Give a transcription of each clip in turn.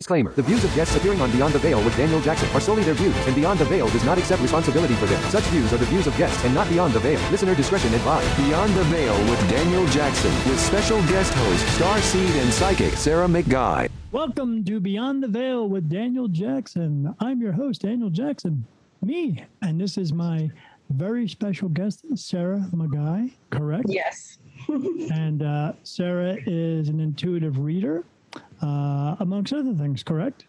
Disclaimer. The views of guests appearing on Beyond the Veil with Daniel Jackson are solely their views, and Beyond the Veil does not accept responsibility for them. Such views are the views of guests and not Beyond the Veil. Listener discretion advised. Beyond the Veil with Daniel Jackson with special guest host, star seed and psychic Sarah McGuy. Welcome to Beyond the Veil with Daniel Jackson. I'm your host, Daniel Jackson. Me. And this is my very special guest, Sarah McGuy, correct? Yes. and uh, Sarah is an intuitive reader uh, amongst other things, correct?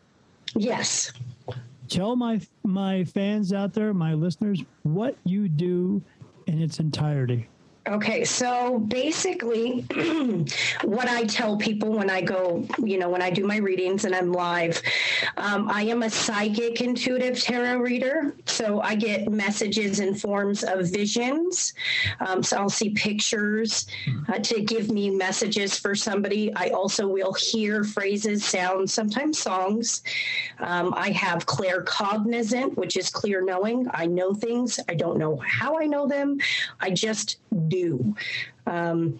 Yes. Tell my my fans out there, my listeners, what you do in its entirety. Okay, so basically, what I tell people when I go, you know, when I do my readings and I'm live, um, I am a psychic intuitive tarot reader. So I get messages in forms of visions. Um, so I'll see pictures uh, to give me messages for somebody. I also will hear phrases, sounds, sometimes songs. Um, I have claircognizant, which is clear knowing. I know things. I don't know how I know them. I just do. Um,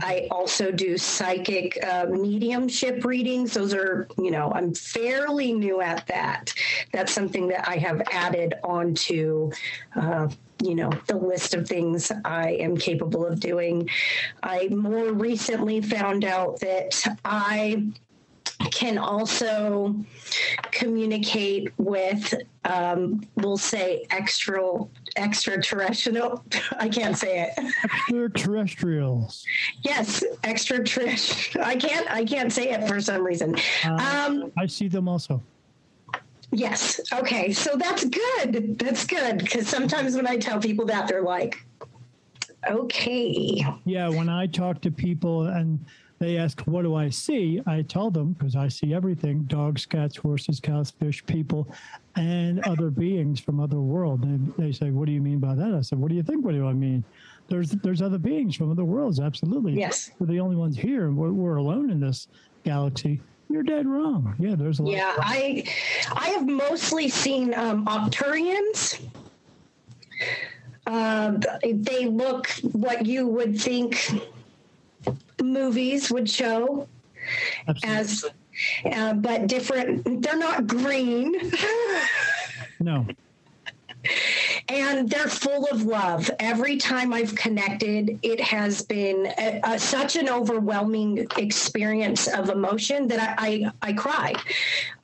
I also do psychic uh, mediumship readings. Those are, you know, I'm fairly new at that. That's something that I have added onto, uh, you know, the list of things I am capable of doing. I more recently found out that I can also communicate with um, we'll say extra extraterrestrial. I can't say it. Extraterrestrials. Yes extraterrestrial. I can't i can't say it for some reason. Uh, um, i see them also. Yes okay so that's good that's good because sometimes when i tell people that they're like okay. Yeah when i talk to people and they ask, What do I see? I tell them, because I see everything dogs, cats, horses, cows, fish, people, and other beings from other worlds. And they say, What do you mean by that? I said, What do you think? What do I mean? There's there's other beings from other worlds, absolutely. Yes. We're the only ones here, we're, we're alone in this galaxy. You're dead wrong. Yeah, there's a lot. Yeah, I I have mostly seen um, Arcturians. Uh, they look what you would think movies would show Absolutely. as uh, but different they're not green no and they're full of love. Every time I've connected, it has been a, a, such an overwhelming experience of emotion that I I, I cry.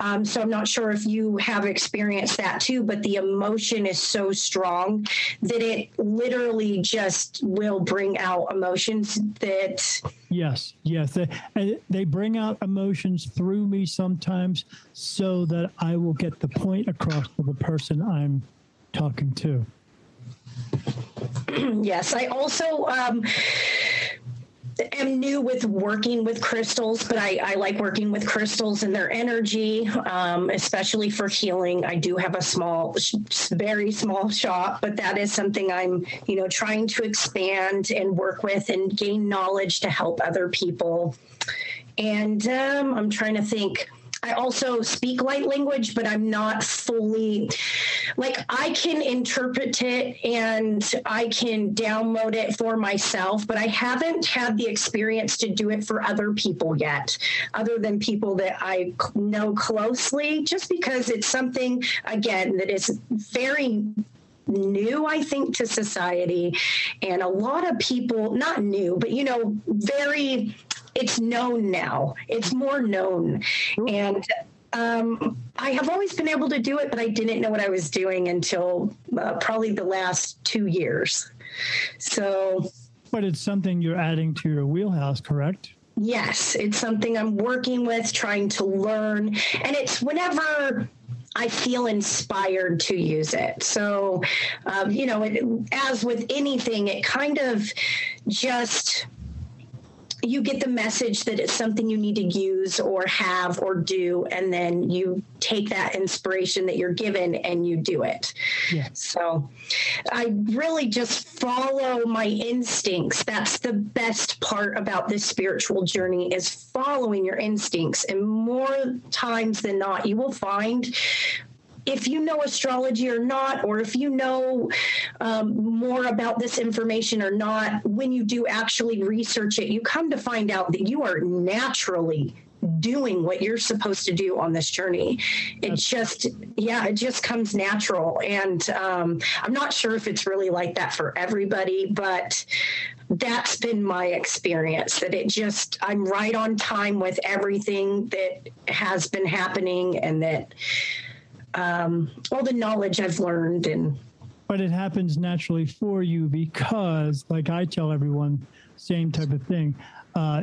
Um, so I'm not sure if you have experienced that too, but the emotion is so strong that it literally just will bring out emotions that. Yes, yes, they they bring out emotions through me sometimes, so that I will get the point across to the person I'm talking to? yes, I also um, am new with working with crystals, but I, I, like working with crystals and their energy, um, especially for healing. I do have a small, very small shop, but that is something I'm, you know, trying to expand and work with and gain knowledge to help other people. And um, I'm trying to think I also speak light language, but I'm not fully like I can interpret it and I can download it for myself, but I haven't had the experience to do it for other people yet, other than people that I know closely, just because it's something, again, that is very new, I think, to society. And a lot of people, not new, but, you know, very it's known now. It's more known. And um, I have always been able to do it, but I didn't know what I was doing until uh, probably the last two years. So. But it's something you're adding to your wheelhouse, correct? Yes, it's something I'm working with, trying to learn. And it's whenever I feel inspired to use it. So, um, you know, it, as with anything, it kind of just you get the message that it's something you need to use or have or do and then you take that inspiration that you're given and you do it. Yeah. so i really just follow my instincts. That's the best part about this spiritual journey is following your instincts. And more times than not you will find if you know astrology or not, or if you know um, more about this information or not, when you do actually research it, you come to find out that you are naturally doing what you're supposed to do on this journey. It just, yeah, it just comes natural. And um, I'm not sure if it's really like that for everybody, but that's been my experience that it just, I'm right on time with everything that has been happening and that um, all the knowledge I've learned and but it happens naturally for you because like i tell everyone same type of thing. Uh,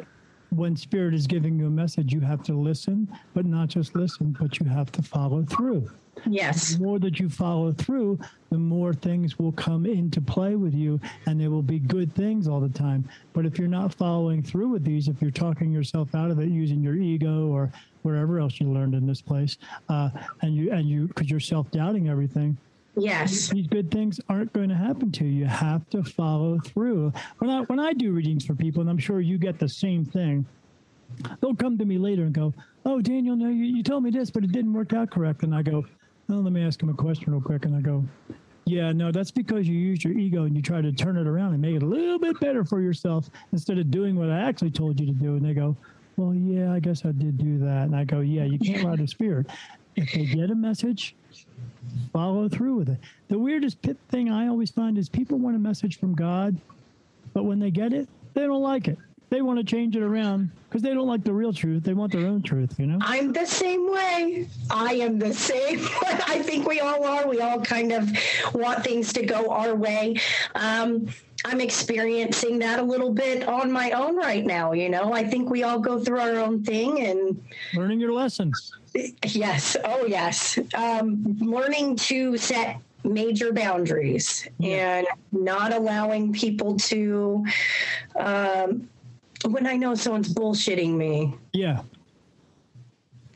when spirit is giving you a message you have to listen but not just listen but you have to follow through. Yes. The more that you follow through the more things will come into play with you and there will be good things all the time. But if you're not following through with these if you're talking yourself out of it using your ego or wherever else you learned in this place uh, and you and you because you're self-doubting everything yes these good things aren't going to happen to you. You have to follow through. When I when I do readings for people, and I'm sure you get the same thing, they'll come to me later and go, "Oh, Daniel, no, you, you told me this, but it didn't work out correct." And I go, "Oh, let me ask him a question real quick." And I go, "Yeah, no, that's because you use your ego and you try to turn it around and make it a little bit better for yourself instead of doing what I actually told you to do." And they go, "Well, yeah, I guess I did do that." And I go, "Yeah, you can't ride a spirit. If they get a message." follow through with it. The weirdest pit thing I always find is people want a message from God, but when they get it, they don't like it. They want to change it around because they don't like the real truth. They want their own truth, you know? I'm the same way. I am the same. I think we all are. We all kind of want things to go our way. Um, I'm experiencing that a little bit on my own right now. You know, I think we all go through our own thing and learning your lessons. Yes. Oh, yes. Um, learning to set major boundaries yeah. and not allowing people to, um, when I know someone's bullshitting me. Yeah.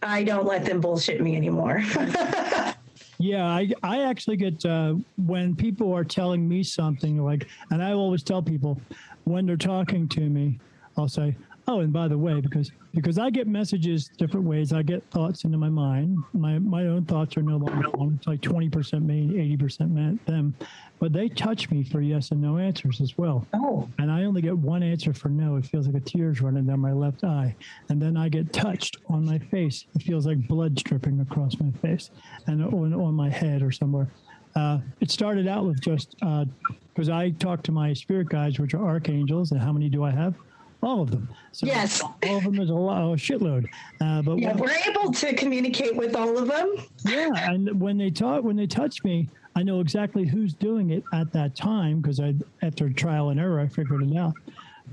I don't let them bullshit me anymore. yeah, I, I actually get, uh, when people are telling me something like, and I always tell people when they're talking to me, I'll say, Oh, and by the way, because because I get messages different ways, I get thoughts into my mind. My my own thoughts are no longer on. It's like twenty percent me, eighty percent them, but they touch me for yes and no answers as well. Oh, and I only get one answer for no. It feels like a tear's running down my left eye, and then I get touched on my face. It feels like blood dripping across my face and on, on my head or somewhere. Uh, it started out with just because uh, I talk to my spirit guides, which are archangels, and how many do I have? All of them. So yes, all of them is a, lot, a shitload. Uh, but yeah, we're able to communicate with all of them. Yeah, and when they talk, when they touch me, I know exactly who's doing it at that time because I, after trial and error, I figured it out.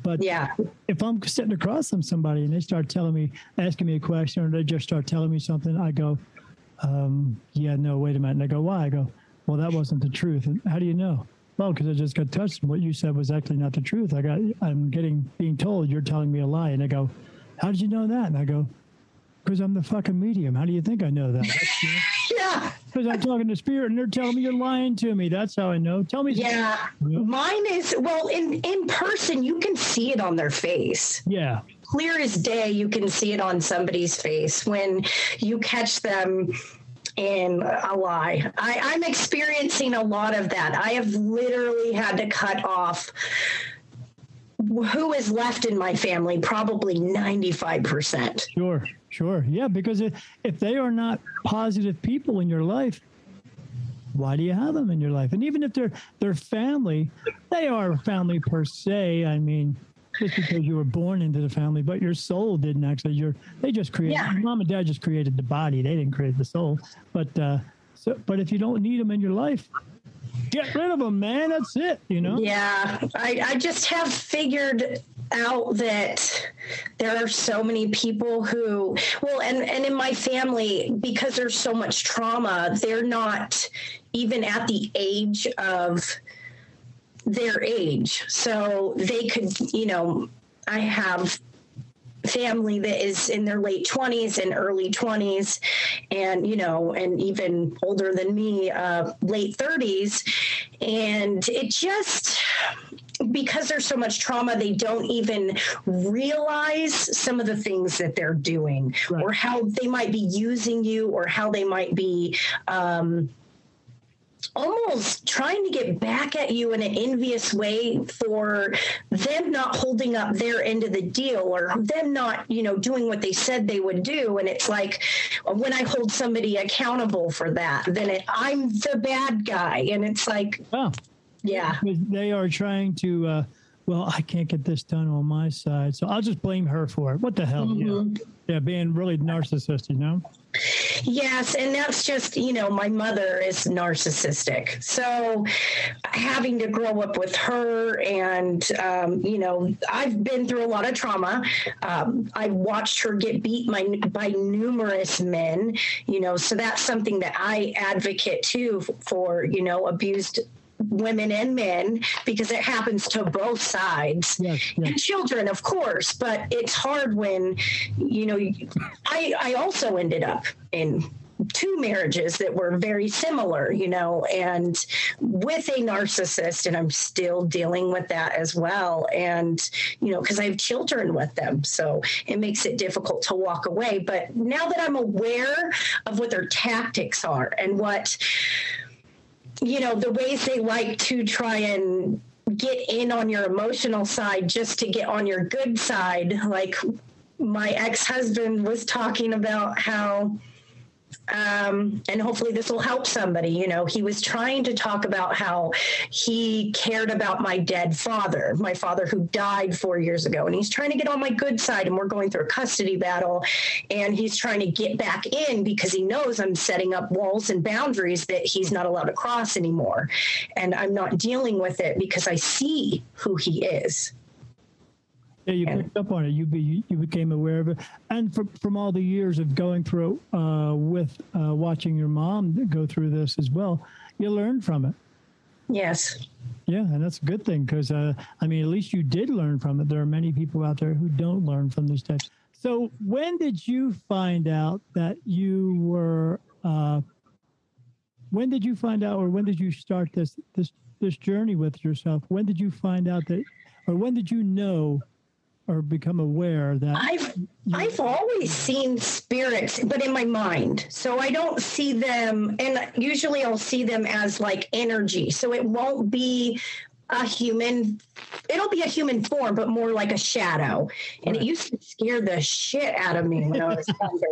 But yeah, if I'm sitting across from somebody and they start telling me, asking me a question, or they just start telling me something, I go, um, "Yeah, no, wait a minute." And I go, "Why?" I go, "Well, that wasn't the truth." And how do you know? Well, because I just got touched, and what you said was actually not the truth. I got, I'm getting being told you're telling me a lie, and I go, "How did you know that?" And I go, "Because I'm the fucking medium. How do you think I know that?" yeah. Because I'm talking to spirit, and they're telling me you're lying to me. That's how I know. Tell me. Yeah, mine is well in in person. You can see it on their face. Yeah. Clear as day, you can see it on somebody's face when you catch them in a lie. I, I'm experiencing a lot of that. I have literally had to cut off who is left in my family probably 95% sure sure yeah because if, if they are not positive people in your life why do you have them in your life and even if they're they're family they are family per se i mean just because you were born into the family, but your soul didn't actually. Your they just created. Yeah. Mom and dad just created the body. They didn't create the soul. But uh, so, but if you don't need them in your life, get rid of them, man. That's it. You know. Yeah, I I just have figured out that there are so many people who well and and in my family because there's so much trauma they're not even at the age of their age. So they could, you know, I have family that is in their late 20s and early 20s and you know and even older than me uh, late 30s and it just because there's so much trauma they don't even realize some of the things that they're doing right. or how they might be using you or how they might be um, almost trying to get back at you in an envious way for them not holding up their end of the deal or them not, you know, doing what they said they would do. And it's like when I hold somebody accountable for that, then it, I'm the bad guy. And it's like, Oh, yeah. they are trying to. Uh, well, I can't get this done on my side, so I'll just blame her for it. What the hell? Mhm. Yeah, yeah, being really narcissistic, you know. Yes, and that's just, you know, my mother is narcissistic. So having to grow up with her, and, um, you know, I've been through a lot of trauma. Um, I watched her get beat by, by numerous men, you know, so that's something that I advocate too for, you know, abused women and men because it happens to both sides Yes, yes. and children of course but it's hard when you know i i also ended up in two marriages that were very similar you know and with a narcissist and i'm still dealing with that as well and you know because i have children with them so it makes it difficult to walk away but now that i'm aware of what their tactics are and what you know the ways they like to try and get in on your emotional side just to get on your good side. Like my ex-husband was talking about how um, and hopefully this will help somebody. You know, he was trying to talk about how he cared about my dead father, my father who died four years ago, and he's trying to get on my good side. And we're going through a custody battle, and he's trying to get back in because he knows I'm setting up walls and boundaries that he's not allowed to cross anymore, and I'm not dealing with it because I see who he is. Yeah, you And- picked up on it. You be, you became aware of it, and from from all the years of going through uh, with uh, watching your mom go through this as well, you learned from it. Yes. Yeah, and that's a good thing because uh, I mean, at least you did learn from it. There are many people out there who don't learn from these types. So, when did you find out that you were? Uh, when did you find out, or when did you start this this this journey with yourself? When did you find out that, or when did you know, or become aware that? I've I've always seen spirits, but in my mind. So I don't see them, and usually I'll see them as like energy. So it won't be a human. It'll be a human form, but more like a shadow. And it used to scare the shit out of me when I was younger.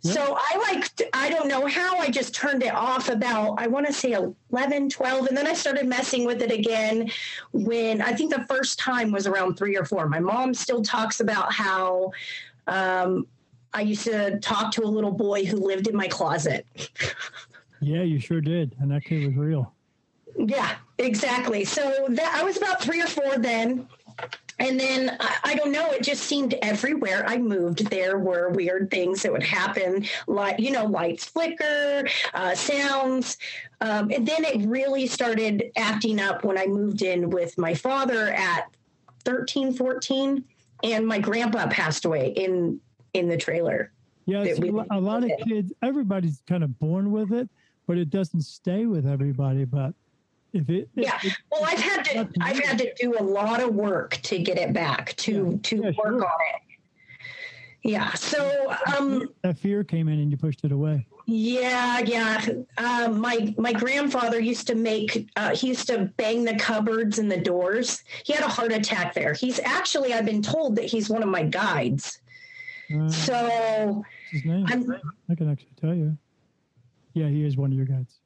So I like, I don't know how I just turned it off about, I want to say 11, 12. And then I started messing with it again when I think the first time was around three or four. My mom still talks about how um, I used to talk to a little boy who lived in my closet. Yeah, you sure did, and that kid was real. Yeah, exactly. So that I was about three or four then. And then I, I don't know, it just seemed everywhere I moved, there were weird things that would happen, like, you know, lights flicker, uh, sounds. Um, and then it really started acting up when I moved in with my father at 13, 14. And my grandpa passed away in in the trailer. Yeah, we- a lot of kids, everybody's kind of born with it, but it doesn't stay with everybody. But it, it- Yeah. it- Well, I've had to I've had to do a lot of work to get it back to Yeah. to Yeah, work sure. on it. Yeah. So um that fear came in and you pushed it away. yeah, yeah. Um my my grandfather used to make uh, he used to bang the cupboards and the doors. He had a heart attack there. He's actually I've been told that he's one of my guides. Uh, So? I can actually tell you. Yeah, he is one of your guides.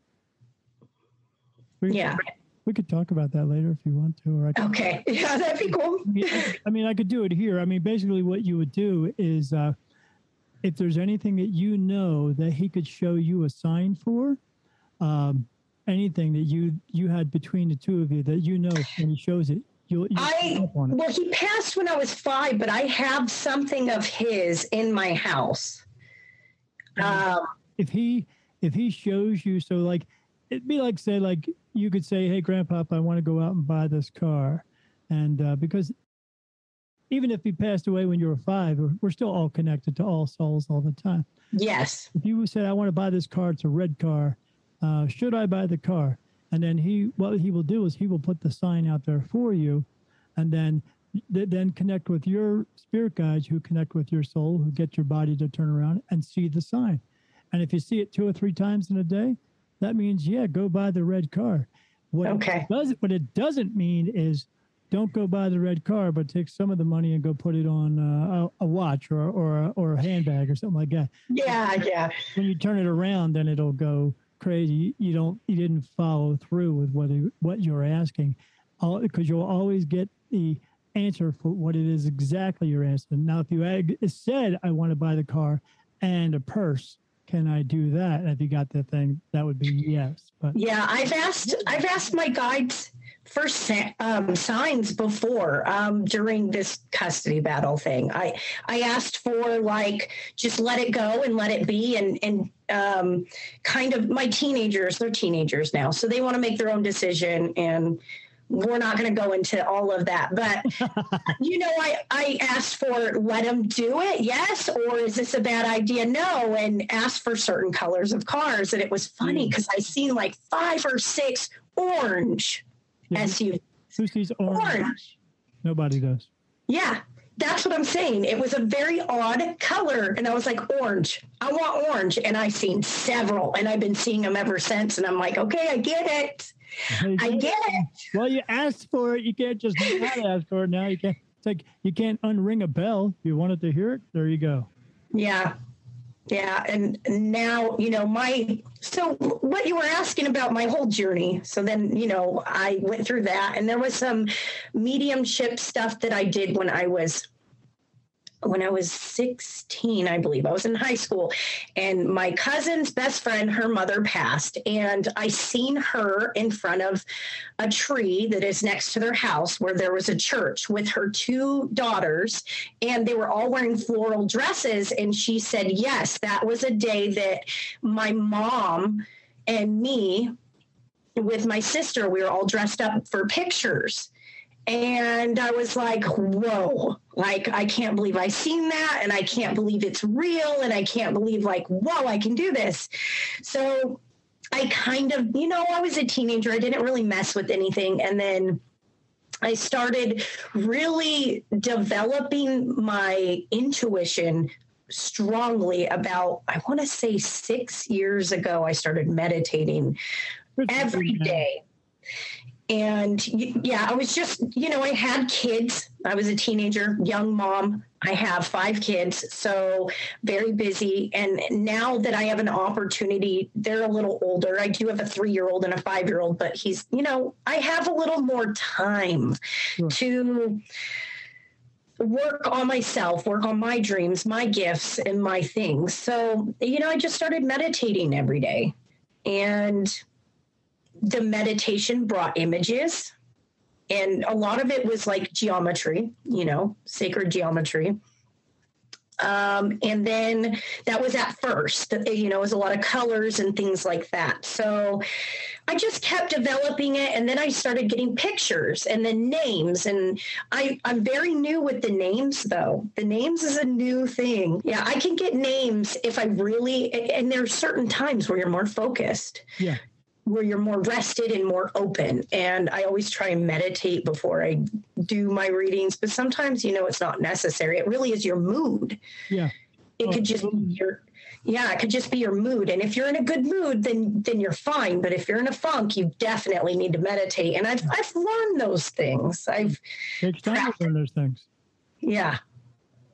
We, yeah. we could talk about that later if you want to, or I Okay. Yeah, that'd be cool. I mean, I- I mean, I could do it here. I mean, basically, what you would do is, uh, if there's anything that you know that he could show you a sign for, um, anything that you you had between the two of you that you know when he shows it, you'll, you'll I up on it. well, he passed when I was five, but I have something of his in my house. Um, If he if he shows you, so like it'd be like say like you could say, "Hey, Grandpa, I want to go out and buy this car," and uh, because even if he passed away when you were five, we're- still all connected to all souls all the time. yes. if you said, "I want to buy this car, it's a red car. Uh, should I buy the car?" And then he, what he will do is he will put the sign out there for you, and then then connect with your spirit guides who connect with your soul, who get your body to turn around and see the sign. And if you see it two or three times in a day, that means yeah, go buy the red car. What Okay. it does what it doesn't mean is don't go buy the red car, but take some of the money and go put it on uh, a, a watch or or a, or a handbag or something like that. Yeah, yeah. When you turn it around, then it'll go crazy. You don't you didn't follow through with what it, what you're asking, because you'll always get the answer for what it is exactly you're asking. Now, if you ag- said I want to buy the car and a purse, can I do that? And if you got that thing, that would be yes. But Yeah, I've asked I've asked my guides for um, signs before um, during this custody battle thing. I I asked for like just let it go and let it be and and um, kind of my teenagers. They're teenagers now, so they want to make their own decision and. We're not going to go into all of that, but you know, I I asked for let them do it, yes, or is this a bad idea? No, and asked for certain colors of cars, and it was funny mm. because I seen like five or six orange Yeah. SUV. who sees orange? Orange, Nobody does. yeah, that's what I'm saying. It was a very odd color, and I was like, orange. I want orange, and I seen several, and I've been seeing them ever since. And I'm like, okay, I get it. I get it. Well, you asked for it. You can't just not ask for it. Now you can't. It's like you can't unring a bell. You wanted to hear it. There you go. Yeah. Yeah. And now, you know, my, so what you were asking about my whole journey. So then, you know, I went through that and there was some mediumship stuff that I did when I was when I was 16, I believe. I was in high school and my cousin's best friend, her mother passed and I seen her in front of a tree that is next to their house where there was a church with her two daughters and they were all wearing floral dresses and she said, "Yes, that was a day that my mom and me with my sister we were all dressed up for pictures." And I was like, whoa, like, I can't believe I seen that. And I can't believe it's real. And I can't believe, like, whoa, I can do this. So I kind of, you know, I was a teenager. I didn't really mess with anything. And then I started really developing my intuition strongly about, I want to say six years ago, I started meditating every day. And yeah, I was just, you know, I had kids. I was a teenager, young mom. I have five kids, so very busy. And now that I have an opportunity, they're a little older. I do have a three year old and a five year old, but he's, you know, I have a little more time Sure. to work on myself, work on my dreams, my gifts, and my things. So, you know, I just started meditating every day. And the meditation brought images. And a lot of it was like geometry you know sacred geometry. Um, and then that was at first you know it was a lot of colors and things like that. So i just kept developing it and then i started getting pictures and then names. And i i'm very new with the names though. The names is a new thing. Yeah i can get names if i really and there are certain times where you're more focused. Yeah. Where you're more rested and more open. And I always try and meditate before I do my readings, but sometimes, you know, it's not necessary. It really is your mood. Yeah. It Oh, could just be your, yeah, it could just be your mood. And if you're in a good mood, then then you're fine. But if you're in a funk, you definitely need to meditate. And I've I've learned those things. I've Takes time to learn those things. yeah.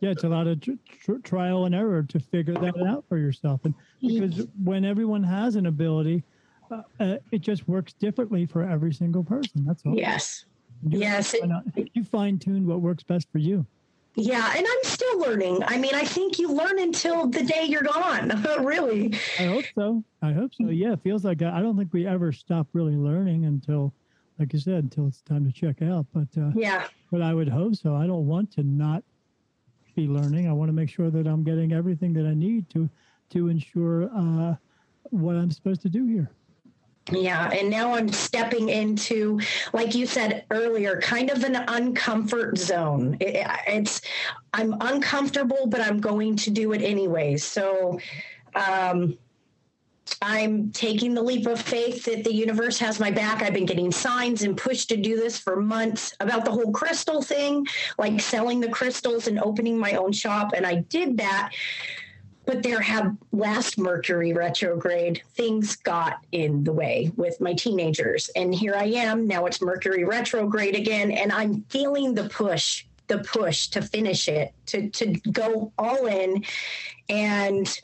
Yeah, it's a lot of tr- tr- trial and error to figure that out for yourself. And because when everyone has an ability, uh, uh, it just works differently for every single person. That's all. Yes. You- Yes, it- You fine tune what works best for you. Yeah. And I'm still learning. I mean, I think you learn until the day you're gone. really. I hope so. I hope so. Yeah, it feels like. I don't think we ever stop really learning until, like you said, until it's time to check out. But uh, Yeah. but I would hope so. I don't want to not be learning. I want to make sure that I'm getting everything that I need to to ensure uh, what I'm supposed to do here. Yeah, and now I'm stepping into, like you said earlier, kind of an uncomfort zone. It, it's I'm uncomfortable, but I'm going to do it anyway. So, um, I'm taking the leap of faith that the universe has my back. I've been getting signs and pushed to do this for months about the whole crystal thing, like selling the crystals and opening my own shop, and I did that but there have last Mercury retrograde, things got in the way with my teenagers. And here I am. Now it's Mercury retrograde again, and I'm feeling the push, the push to finish it, to to go all in and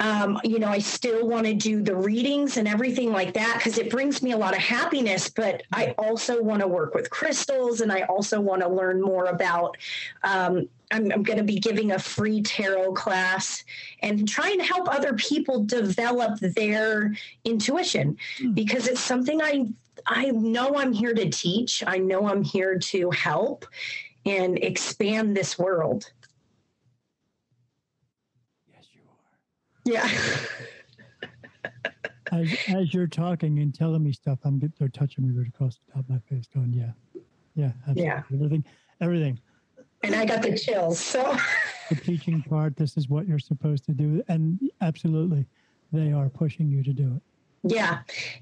um, you know, I still want to do the readings and everything like that because it brings me a lot of happiness. But I also want to work with crystals and I also want to learn more about. Um, I'm, I'm going to be giving a free tarot class and trying to help other people develop their intuition hmm. because it's something I I know I'm here to teach. I know I'm here to help and expand this world. Yes, you are. Yeah. as, as you're talking and telling me stuff, I'm they're touching me right across the top of my face, going, "Yeah, yeah, absolutely. yeah, everything, everything." And I got the chills. So the teaching part, this is what you're supposed to do, and absolutely, they are pushing you to do it. Yeah.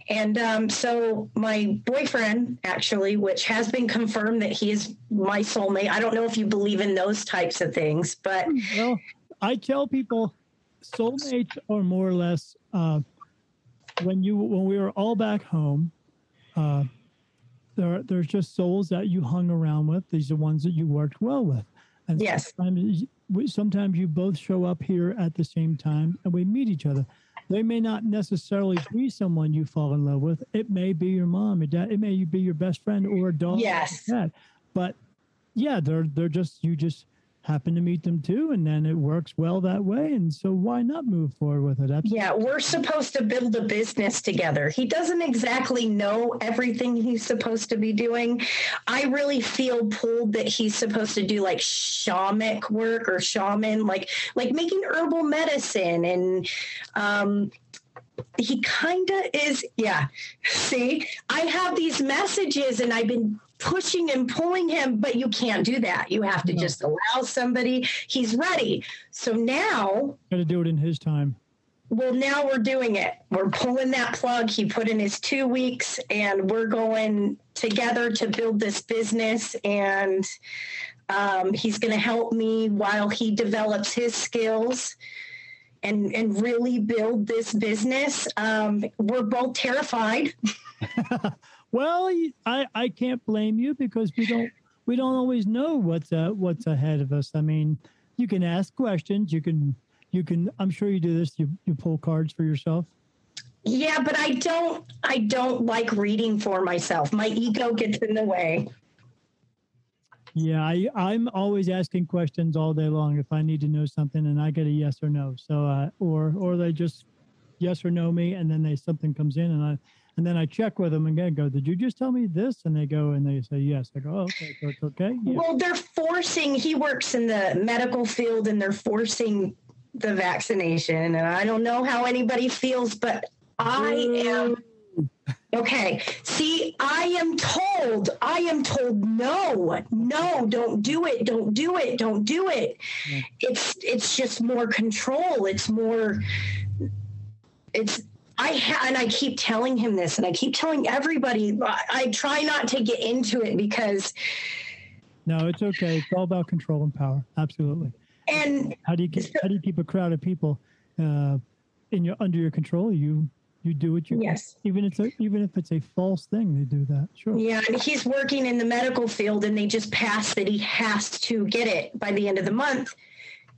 And um, so my boyfriend, actually, which has been confirmed that he is my soulmate. I don't know if you believe in those types of things, but. Well, I tell people soulmates are more or less uh, when you when we were all back home. Uh, there, there's just souls that you hung around with. These are ones that you worked well with. And yes. Sometimes, sometimes you both show up here at the same time and we meet each other. They may not necessarily be someone you fall in love with. It may be your mom, or dad. It may be your best friend or a dog. Yes. Like but yeah, they're they're just you just happen to meet them too and then it works well that way and so why not move forward with it Absolutely. yeah we're supposed to build a business together he doesn't exactly know everything he's supposed to be doing i really feel pulled that he's supposed to do like shamanic work or shaman like like making herbal medicine and um he kind of is yeah see i have these messages and i've been pushing and pulling him, but you can't do that. You have to no. just allow somebody. He's ready. So now, got to do it in his time. Well, now we're doing it. We're pulling that plug. He put in his two weeks, and we're going together to build this business. And um, he's going to help me while he develops his skills and and really build this business. Um, we're both terrified. Well, I, I can't blame you because we don't we don't always know what's uh, what's ahead of us. I mean, you can ask questions. You can you can. I'm sure you do this. You you pull cards for yourself. Yeah, but I don't I don't like reading for myself. My ego gets in the way. Yeah, I, I'm always asking questions all day long if I need to know something and I get a yes or no. So, uh, or or they just yes or no me, and then they something comes in and I and then I check with them again, go, did you just tell me this? And they go and they say, yes. I go, oh, okay, so it's okay. Yeah. Well, they're forcing, he works in the medical field and they're forcing the vaccination. And I don't know how anybody feels, but I am. Okay. See, I am told, I am told, no, no, don't do it. Don't do it. Don't do it. Yeah. It's, it's just more control. It's more, it's, I ha- and I keep telling him this, and I keep telling everybody. I, I try not to get into it because. No, it's okay. It's all about control and power. Absolutely. And how do you get, how do you keep a crowd of people uh, in your under your control? You you do what you want. yes even if it's a, even if it's a false thing they do that sure yeah and he's working in the medical field and they just pass that he has to get it by the end of the month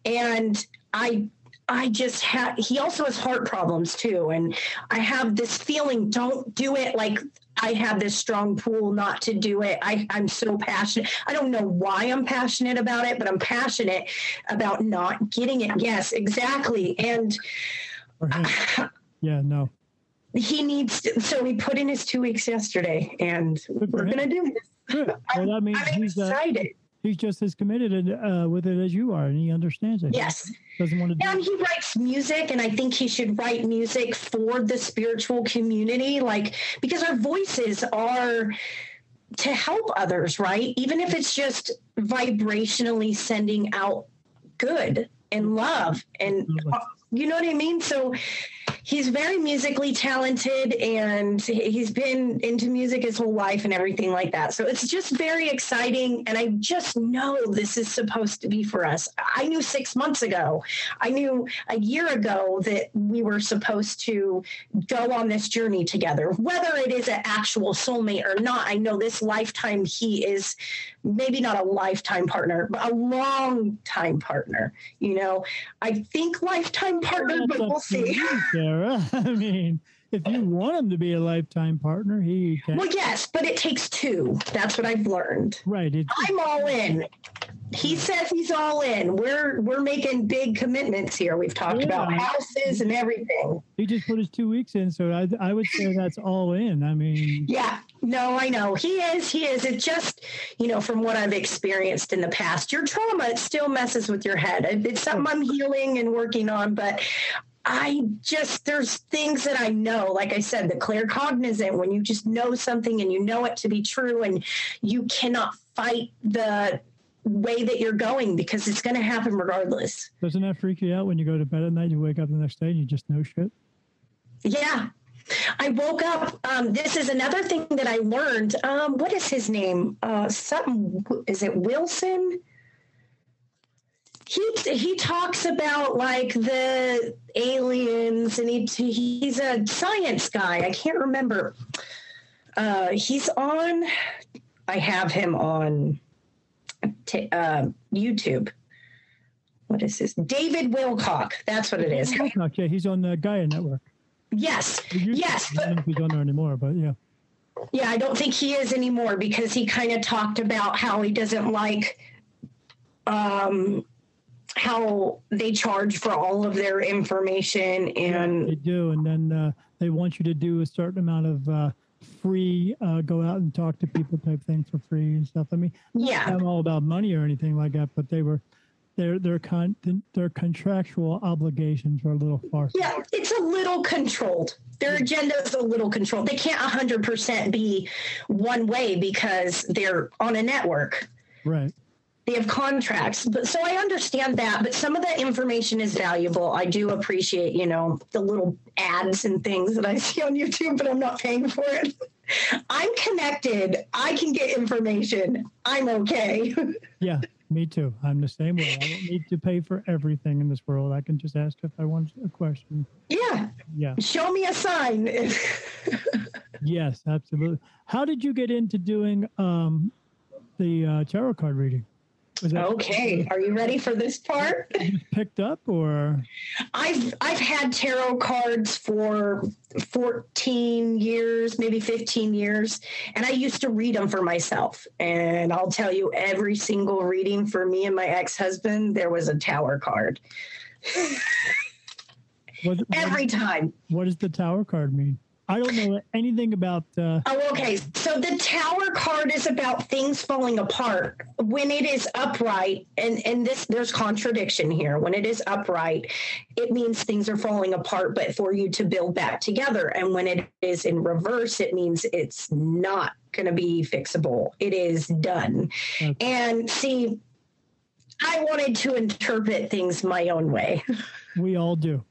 and i I just had, he also has heart problems too. And I have this feeling, don't do it. Like I have this strong pull not to do it. I, I'm so passionate. I don't know why I'm passionate about it, but I'm passionate about not getting it. Yes, exactly. And yeah, no. He needs to, so he put in his two weeks yesterday and we're to do this. Good. Well, that means I'm he's uh, excited. Uh, he's just as committed uh, with it as you are, and he understands it. Yes, doesn't want to. Do and he writes music, and I think he should write music for the spiritual community, like because our voices are to help others, right? Even if it's just vibrationally sending out good and love, and you know what I mean. So he's very musically talented and he's been into music his whole life and everything like that. So it's just very exciting. And I just know this is supposed to be for us. I knew six months ago, I knew a year ago that we were supposed to go on this journey together. Whether it is an actual soulmate or not, I know this lifetime he is maybe not a lifetime partner, but a long time partner. You know, I think lifetime partner, but we'll see. Sarah. I mean, if you want him to be a lifetime partner, he can. Well, yes, but it takes two. That's what I've learned. Right. It, I'm all in. He says he's all in. We're we're making big commitments here. We've talked Yeah. about houses and everything. he just put his two weeks in, so I, I would say that's all in. I mean, Yeah, no, I know. He is, he is. It just, you know, from what I've experienced in the past, your trauma it still messes with your head. It's something I'm healing and working on, but I just there's things that I know, like I said, the claircognizant, when you just know something and you know it to be true and you cannot fight the way that you're going because it's going to happen regardless. doesn't that freak you out when you go to bed at night? And you wake up the next day and you just know shit. Yeah. I woke up. Um, this is another thing that I learned. Um, what is his name? Uh, something. Is it Wilson? He he talks about like the aliens, and he he's a science guy. I can't remember. Uh, he's on. I have him on t- uh, YouTube. What is this? David Wilcock. That's what it is. Wilcock, yeah, he's on the Gaia Network. Yes. Yes, I don't if he's on there anymore, but yeah. Yeah, I don't think he is anymore because he kind of talked about how he doesn't like um how they charge for all of their information and They do, and then uh, they want you to do a certain amount of uh, free, uh, go out and talk to people type thing for free and stuff. I mean, yeah. I'm all about money or anything like that, but they were their their con their contractual obligations are a little far. Yeah, it's a little controlled. Their agenda is a little controlled. They can't 100% be one way because they're on a network. Right. they have contracts but so i understand that but some of the information is valuable i do appreciate you know the little ads and things that i see on youtube but i'm not paying for it i'm connected i can get information i'm okay Yeah, me too. I'm the same way. I don't need to pay for everything in this world. I can just ask if I want a question. yeah Yeah. show me a sign Yes, absolutely. How did you get into doing um, the uh, tarot card reading? Okay are you ready for this part picked up or I've I've had tarot cards for 14 years, maybe 15 years, and I used to read them for myself. And I'll tell you every single reading for me and my ex-husband, there was a tower card. what, what, Every time. what does the tower card mean? I don't know anything about. Uh, Oh, okay. So the tower card is about things falling apart when it is upright, and and this there's contradiction here. When it is upright, it means things are falling apart, but for you to build back together. And when it is in reverse, it means it's not going to be fixable. It is done. Okay. And see, I wanted to interpret things my own way. we all do.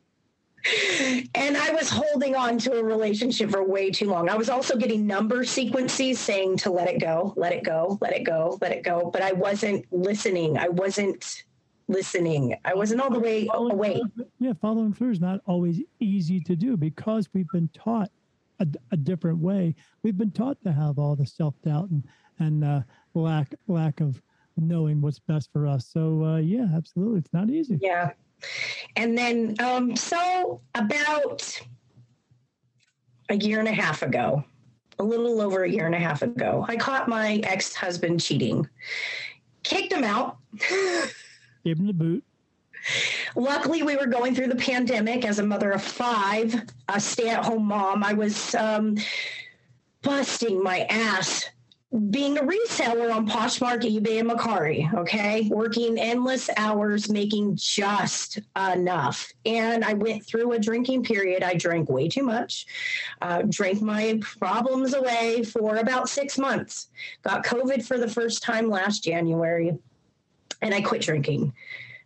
And I was holding on to a relationship for way too long. I was also getting number sequences saying to let it go, let it go, let it go, let it go. But I wasn't listening. I wasn't listening. I wasn't all the way awake. Yeah, following through is not always easy to do because we've been taught a, a different way. We've been taught to have all the self doubt and and uh, lack lack of knowing what's best for us. So uh, yeah, absolutely, it's not easy. Yeah. And then, um, so about a year and a half ago, a little over a year and a half ago, I caught my ex husband cheating, kicked him out. Give him the boot. Luckily, we were going through the pandemic as a mother of five, a stay at home mom. I was um, busting my ass being a reseller on Poshmark, eBay, and Mercari, okay? Working endless hours, making just enough. And I went through a drinking period. I drank way too much, uh, drank my problems away for about six months. Got COVID for the first time last January, and I quit drinking.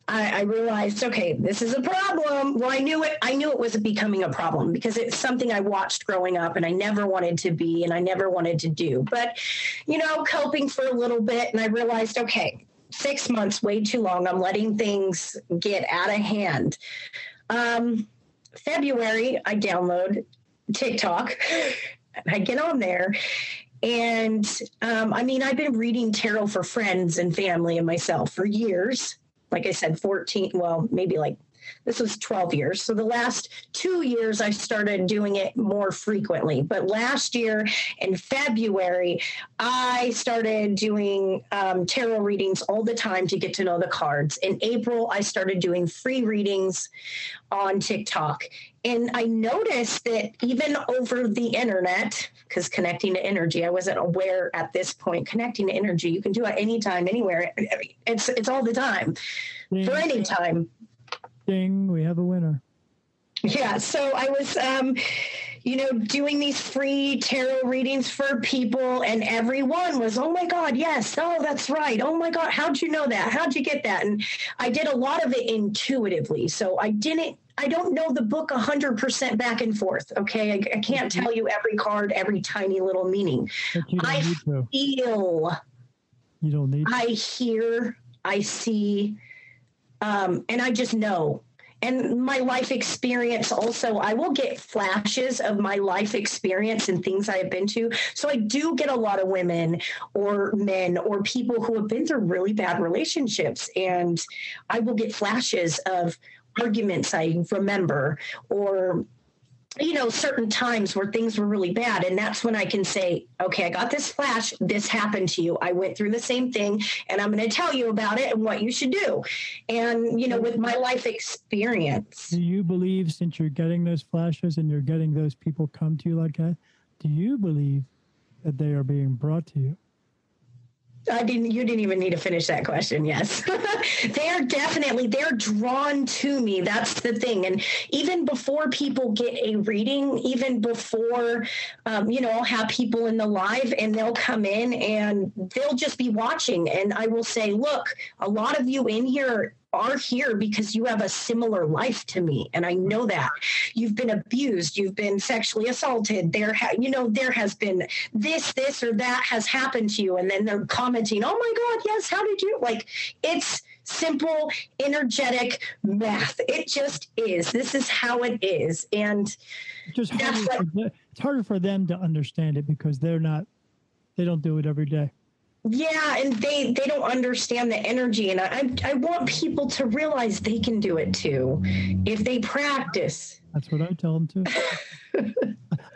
I, I, realized, okay, this is a problem. Well, I knew it. I knew it was becoming a problem because it's something I watched growing up, and I never wanted to be, and I never wanted to do. But, you know, coping for a little bit, and I realized, okay, six months, way too long. I'm letting things get out of hand. Um, February, I download TikTok. I get on there, and um, I mean, I've been reading tarot for friends and family and myself for years like I said, 14, well, maybe like this was 12 years. So the last two years, I started doing it more frequently. But last year in February, I started doing um, tarot readings all the time to get to know the cards. In April, I started doing free readings on TikTok. And I noticed that even over the internet, because connecting to energy, I wasn't aware at this point. Connecting to energy, you can do it anytime, anywhere. It's it's all the time, Ding. for any time. Ding! We have a winner. Yeah. So I was, um, you know, doing these free tarot readings for people, and everyone was, "Oh my God, yes! Oh, that's right! Oh my God, how'd you know that? How'd you get that?" And I did a lot of it intuitively, so I didn't I don't know the book 100% back and forth. Okay. I, I can't tell you every card, every tiny little meaning. I feel. You don't need I hear, I see, um, and I just know. And my life experience also, I will get flashes of my life experience and things I have been to. So I do get a lot of women or men or people who have been through really bad relationships. And I will get flashes of, arguments I remember or you know certain times where things were really bad. And that's when i can say okay i got this flash. This happened to you. I went through the same thing and i'm going to tell you about it and what you should do. And you know with my life experience. Do you believe since you're getting those flashes and you're getting those people come to you like that do you believe that they are being brought to you I didn't. You didn't even need to finish that question. Yes, they're definitely they're drawn to me. That's the thing. And even before people get a reading, even before, um, you know, I'll have people in the live and they'll come in and they'll just be watching, and I will say, look, a lot of you in here are here because you have a similar life to me. And i know that. You've been abused. You've been sexually assaulted. There ha- you know there has been this this or that has happened to you. And then they're commenting oh my god yes. How did you like it's simple energetic math. It just is. This is how it is. And just harder what, it's harder for them to understand it because they're not they don't do it every day yeah and they they don't understand the energy and I, I want people to realize they can do it too if they practice. That's what i tell them too.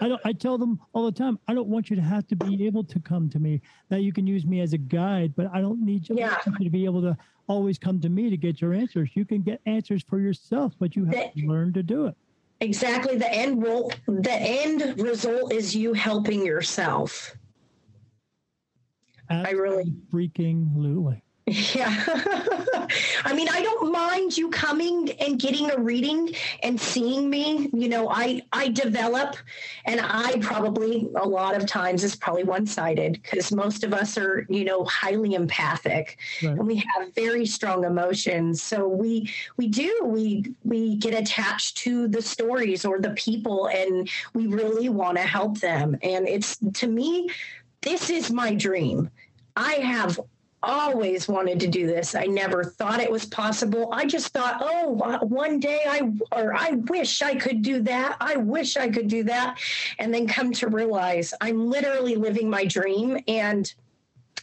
I don't i tell them all the time i don't want you to have to be able to come to me. That you can use me as a guide but i don't need you, yeah. to be able to always come to me to get your answers. You can get answers for yourself but you have the, to learn to do it. Exactly. The end role the end result is you helping yourself I really freaking lutely. Yeah. I mean, I don't mind you coming and getting a reading and seeing me. You know, I I develop and I probably a lot of times is probably one-sided because most of us are, you know, highly empathic right. and we have very strong emotions. So we we do we we get attached to the stories or the people and we really want to help them. And it's to me this is my dream I have always wanted to do this. I never thought it was possible. I just thought, oh, one day I or I wish I could do that. I wish I could do that. And then come to realize I'm literally living my dream and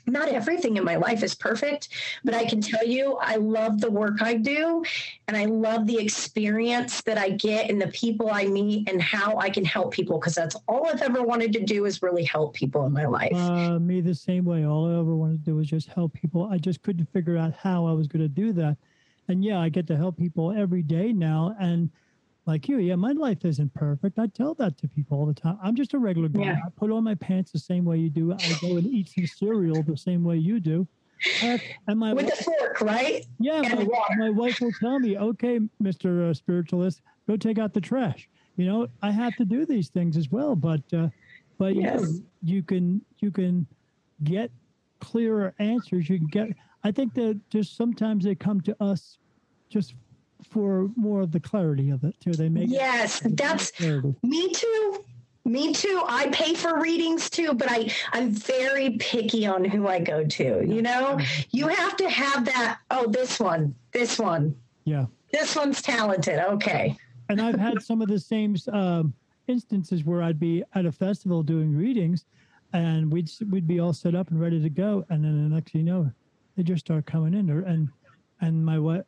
not everything in my life is perfect, but I can tell you I love the work I do and I love the experience that I get and the people I meet and how I can help people because that's all I've ever wanted to do is really help people in my life. Uh, me the same way. All I ever wanted to do was just help people. I just couldn't figure out how I was going to do that. And yeah, I get to help people every day now. And like you, yeah, my life isn't perfect. I tell that to people all the time. I'm just a regular guy. Yeah. I put on my pants the same way you do. I go and eat some cereal the same way you do. Uh, and my with wife, the fork, right? Yeah, my, my, wife will tell me, "Okay, Mister uh, Spiritualist, go take out the trash." You know, I have to do these things as well, but uh, but yes. you, you can you can get clearer answers. You can get. I think that just sometimes they come to us just for more of the clarity of it too. They make Yes, that's clarity. me too. Me too. I pay for readings too, but I I'm very picky on who I go to. You know, you have to have that. Oh, this one, this one, yeah. this one's talented. Okay. and I've had some of the same um, instances where I'd be at a festival doing readings, and we'd we'd be all set up and ready to go, and then the next thing you know, they just start coming in there, and and my what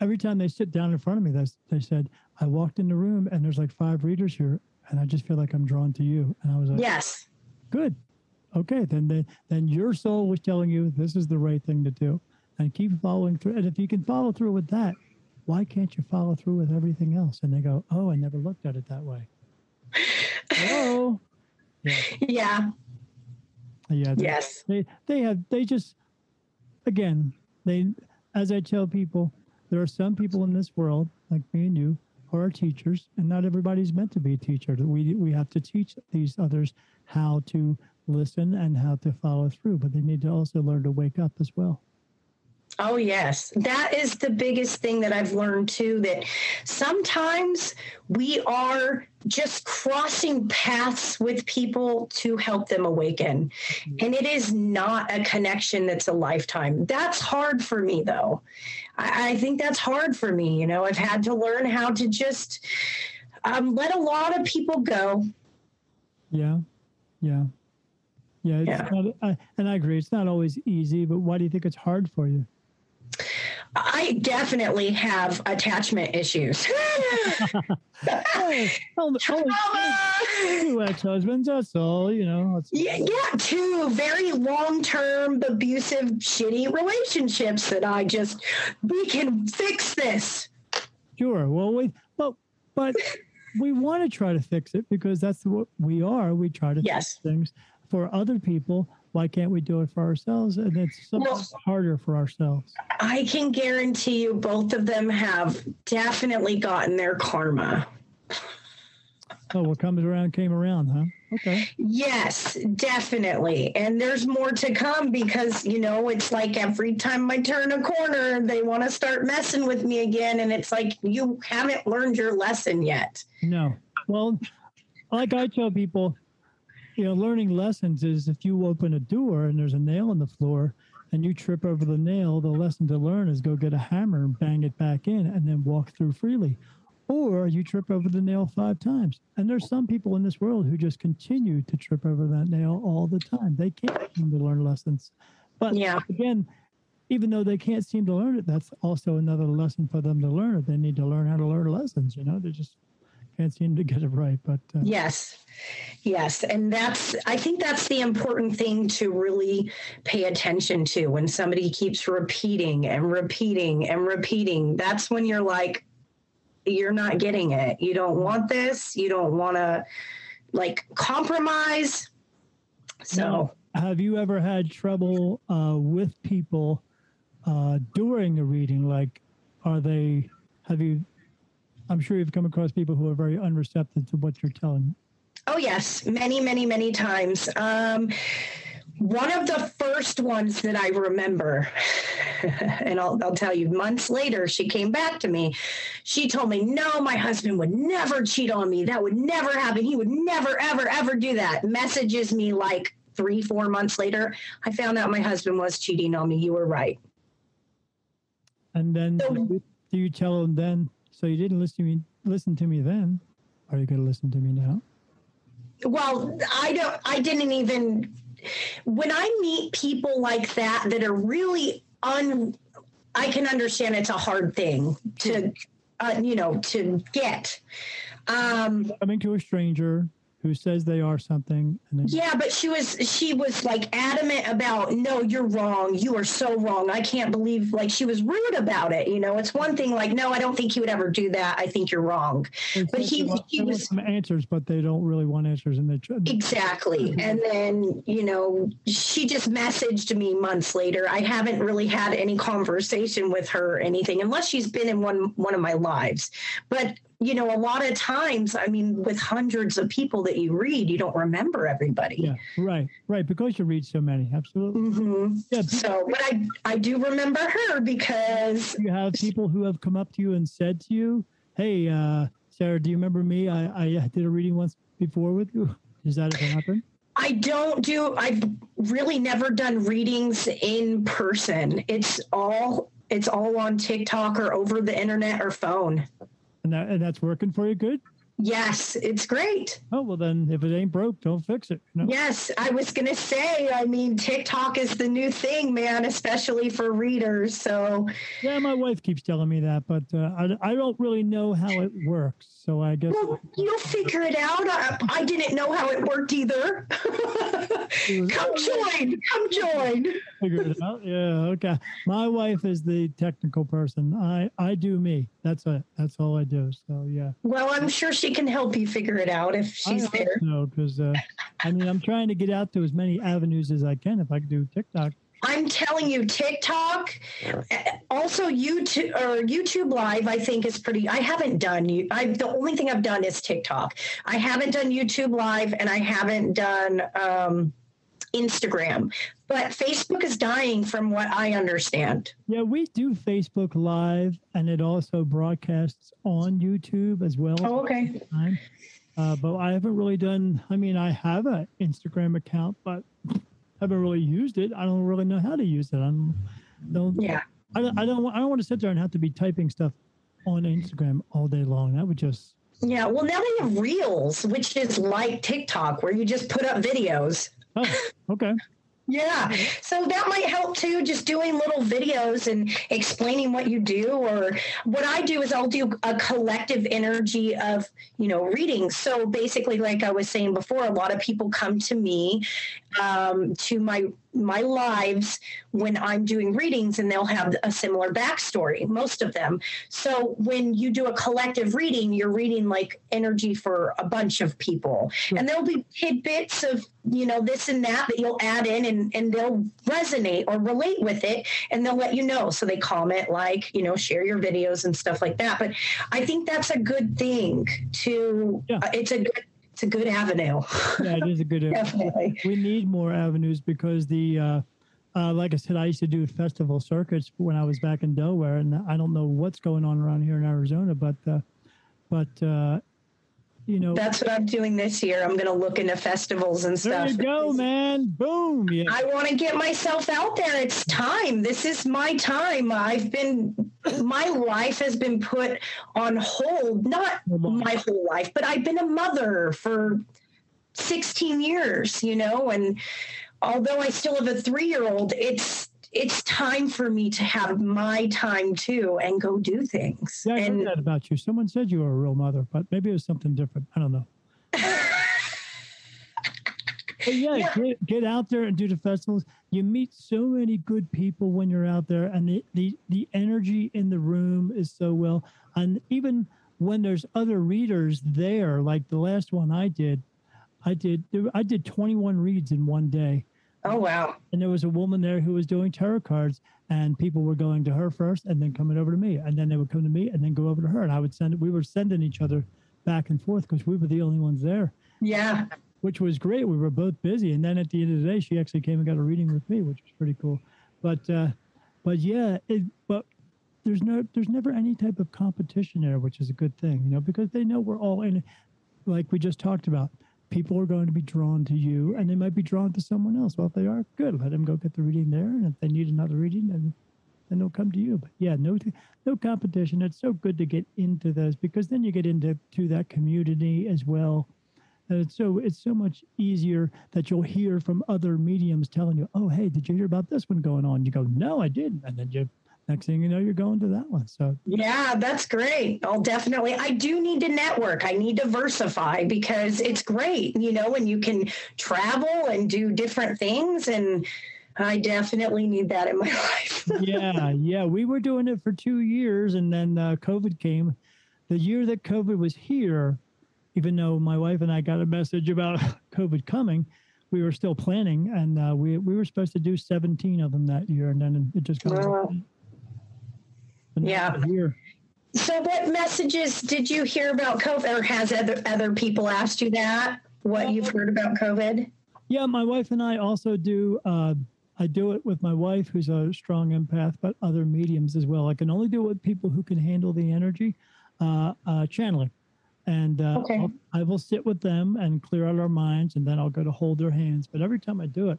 every time they sit down in front of me, they they said I walked in the room and there's like five readers here, and I just feel like I'm drawn to you, and I was like, Yes. good, okay, then then then your soul was telling you this is the right thing to do, and keep following through, and if you can follow through with that why can't you follow through with everything else? And they go, oh, I never looked at it that way. Hello. Yeah. Yeah. They, Yes. they they have they just again they as I tell people, there are some people in this world like me and you who are teachers, and not everybody's meant to be a teacher. We we have to teach these others how to listen and how to follow through, but they need to also learn to wake up as well. Oh, yes. That is the biggest thing that I've learned too that sometimes we are just crossing paths with people to help them awaken. And it is not a connection that's a lifetime. That's hard for me, though. I, I think that's hard for me. You know, I've had to learn how to just um, let a lot of people go. Yeah, yeah, yeah. Yeah. Not, I, and I agree. It's not always easy, but why do you think it's hard for you? I definitely have attachment issues. Oh, only, only two ex-husbands. That's all. You know. Yeah, yeah, two very long term, abusive, shitty relationships that I just, we can fix this. Sure. Well, we but but we want to try to fix it because that's what we are. We try to Yes. fix things for other people. Why can't we do it for ourselves? And it's sometimes harder for ourselves. I can guarantee you both of them have definitely gotten their karma. Oh, what comes around came around, huh? Okay. Yes, definitely. And there's more to come because, you know, it's like every time I turn a corner, they want to start messing with me again. And it's like, you haven't learned your lesson yet. No. Well, like I tell people, you know, learning lessons is if you open a door and there's a nail in the floor and you trip over the nail, the lesson to learn is go get a hammer and bang it back in and then walk through freely. Or you trip over the nail five times. And there's some people in this world who just continue to trip over that nail all the time. They can't seem to learn lessons. But Yeah. again, even though they can't seem to learn it, that's also another lesson for them to learn. They need to learn how to learn lessons. You know, they're just can't seem to get it right. But uh, Yes. Yes. And that's, I think that's the important thing to really pay attention to when somebody keeps repeating and repeating and repeating. That's when you're like, you're not getting it. You don't want this. You don't want to like compromise. So, have you ever had trouble uh, with people uh, during a reading? Like, are they? Have you? I'm sure you've come across people who are very unreceptive to what you're telling. oh, yes, many, many, many times. Um, one of the first ones that I remember, and I'll, I'll tell you, months later, she came back to me. She told me, No, my husband would never cheat on me. That would never happen. He would never, ever, ever do that. Messages me like three, four months later. I found out my husband was cheating on me. You were right. And then So- do you- tell him then? So you didn't listen to me. Listen to me then. Are you going to listen to me now? Well, I don't, I didn't even, when I meet people like that that are really un, I can understand it's a hard thing to, uh, you know, to get. Um, Coming to a stranger who says they are something, and then yeah, but she was, she was like adamant about, no, you're wrong. You are so wrong. I can't believe, like, she was rude about it. You know, it's one thing like, no, I don't think he would ever do that. I think you're wrong. but he- want, he was- some answers, but they don't really want answers, and they. Exactly. And then, you know, she just messaged me months later. I haven't really had any conversation with her or anything, unless she's been in one one of my lives. But you know, a lot of times, I mean, with hundreds of people that you read, you don't remember everybody. Yeah, right, right. Because you read so many, absolutely. hmm Yeah, So, but I I do remember her because you have people who have come up to you and said to you, "Hey, uh, Sarah, do you remember me? I, I did a reading once before with you. Does that ever happen?" I don't do. I've really never done readings in person. It's all it's all on TikTok or over the internet or phone. And that and that's working for you good. Yes, it's great. Oh well, then if it ain't broke, don't fix it. You know? Yes, I was going to say, I mean, TikTok is the new thing, man, especially for readers. So, Yeah, my wife keeps telling me that, but uh, I, I don't really know how it works. So I guess well, you'll figure it out. I, I didn't know how it worked either. come join, come join. Figure it out. Yeah, okay. My wife is the technical person. I I do me. That's it. That's all I do. So yeah. Well, I'm sure she can help you figure it out if she's I there. No, because uh, I mean I'm trying to get out to as many avenues as I can. If I could do TikTok, I'm telling you, TikTok, uh, also YouTube or YouTube Live. I think is pretty. I haven't done you. I the only thing I've done is TikTok. I haven't done YouTube Live, and I haven't done um, Instagram. But Facebook is dying, from what I understand. yeah, we do Facebook Live, and it also broadcasts on YouTube as well. Oh, okay. Uh, but I haven't really done. I mean, I have an Instagram account, but haven't really used it. I don't really know how to use it. I don't. Yeah. I, don't- I don't. I don't want to sit there and have to be typing stuff on Instagram all day long. That would just. Yeah. Well, now they have Reels, which is like TikTok, where you just put up videos. Oh, okay. Yeah. So that might help too, just doing little videos and explaining what you do. Or what I do is I'll do a collective energy of, you know, readings. So basically, like I was saying before, a lot of people come to me um, to my my lives when I'm doing readings and they'll have a similar backstory, most of them. So when you do a collective reading, you're reading like energy for a bunch of people. And there'll be tidbits of, you know, this and that that you'll add in and, and they'll resonate or relate with it and they'll let you know. So they comment, like, you know, share your videos and stuff like that. But I think that's a good thing to, Yeah. uh, it's a good, it's a good avenue. Yeah, it is a good. Definitely. we need more avenues because the. Uh, uh, like I said, I used to do festival circuits when I was back in Delaware, and I don't know what's going on around here in Arizona, but uh, but uh, you know, That's what I'm doing this year. I'm going to look into festivals and there stuff. you go, man. Boom. Yeah. I want to get myself out there. It's time. This is my time. I've been, my life has been put on hold. Not oh, my whole life, but I've been a mother for 16 years, you know, and although I still have a three year old, it's, it's time for me to have my time too and go do things. Yeah, I heard that about you. Someone said you were a real mother, but maybe it was something different. I don't know. Yeah, Yeah. Get, get out there and do the festivals. You meet so many good people when you're out there, and the, the, the energy in the room is so well. And even when there's other readers there, like the last one I did, I did I did 21 reads in one day oh, wow. and there was a woman there who was doing tarot cards and people were going to her first and then coming over to me. And then they would come to me and then go over to her. And i would send we were sending each other back and forth because we were the only ones there. Yeah. which was great. We were both busy. And then at the end of the day she actually came and got a reading with me which was pretty cool. But uh but yeah it but there's no there's never any type of competition there which is a good thing you know because they know we're all in it. Like we just talked about people are going to be drawn to you and they might be drawn to someone else. Well, if they are, good. Let them go get the reading there. And if they need another reading, then, then they'll come to you. But yeah, no, no competition. It's so good to get into those because then you get into to that community as well. And it's so it's so much easier that you'll hear from other mediums telling you, "Oh, hey, did you hear about this one going on?" You go, "No, I didn't," and then you next thing you know, you're going to that one. So Yeah, that's great. I'll definitely. I do need to network. I need to diversify because it's great, you know, and you can travel and do different things. And I definitely need that in my life. yeah, yeah. We were doing it for two years, and then uh, COVID came. The year that COVID was here, even though my wife and I got a message about COVID coming, we were still planning, and uh, we we were supposed to do 17 of them that year, and then it just got. Wow. Yeah. Here. So, what messages did you hear about COVID, or has other other people asked you that? What you've heard about COVID? Yeah, my wife and I also do. Uh, I do it with my wife, who's a strong empath, but other mediums as well. I can only do it with people who can handle the energy, uh, uh, channeling. And uh, Okay. I will sit with them and clear out our minds, and then I'll go to hold their hands. But every time I do it,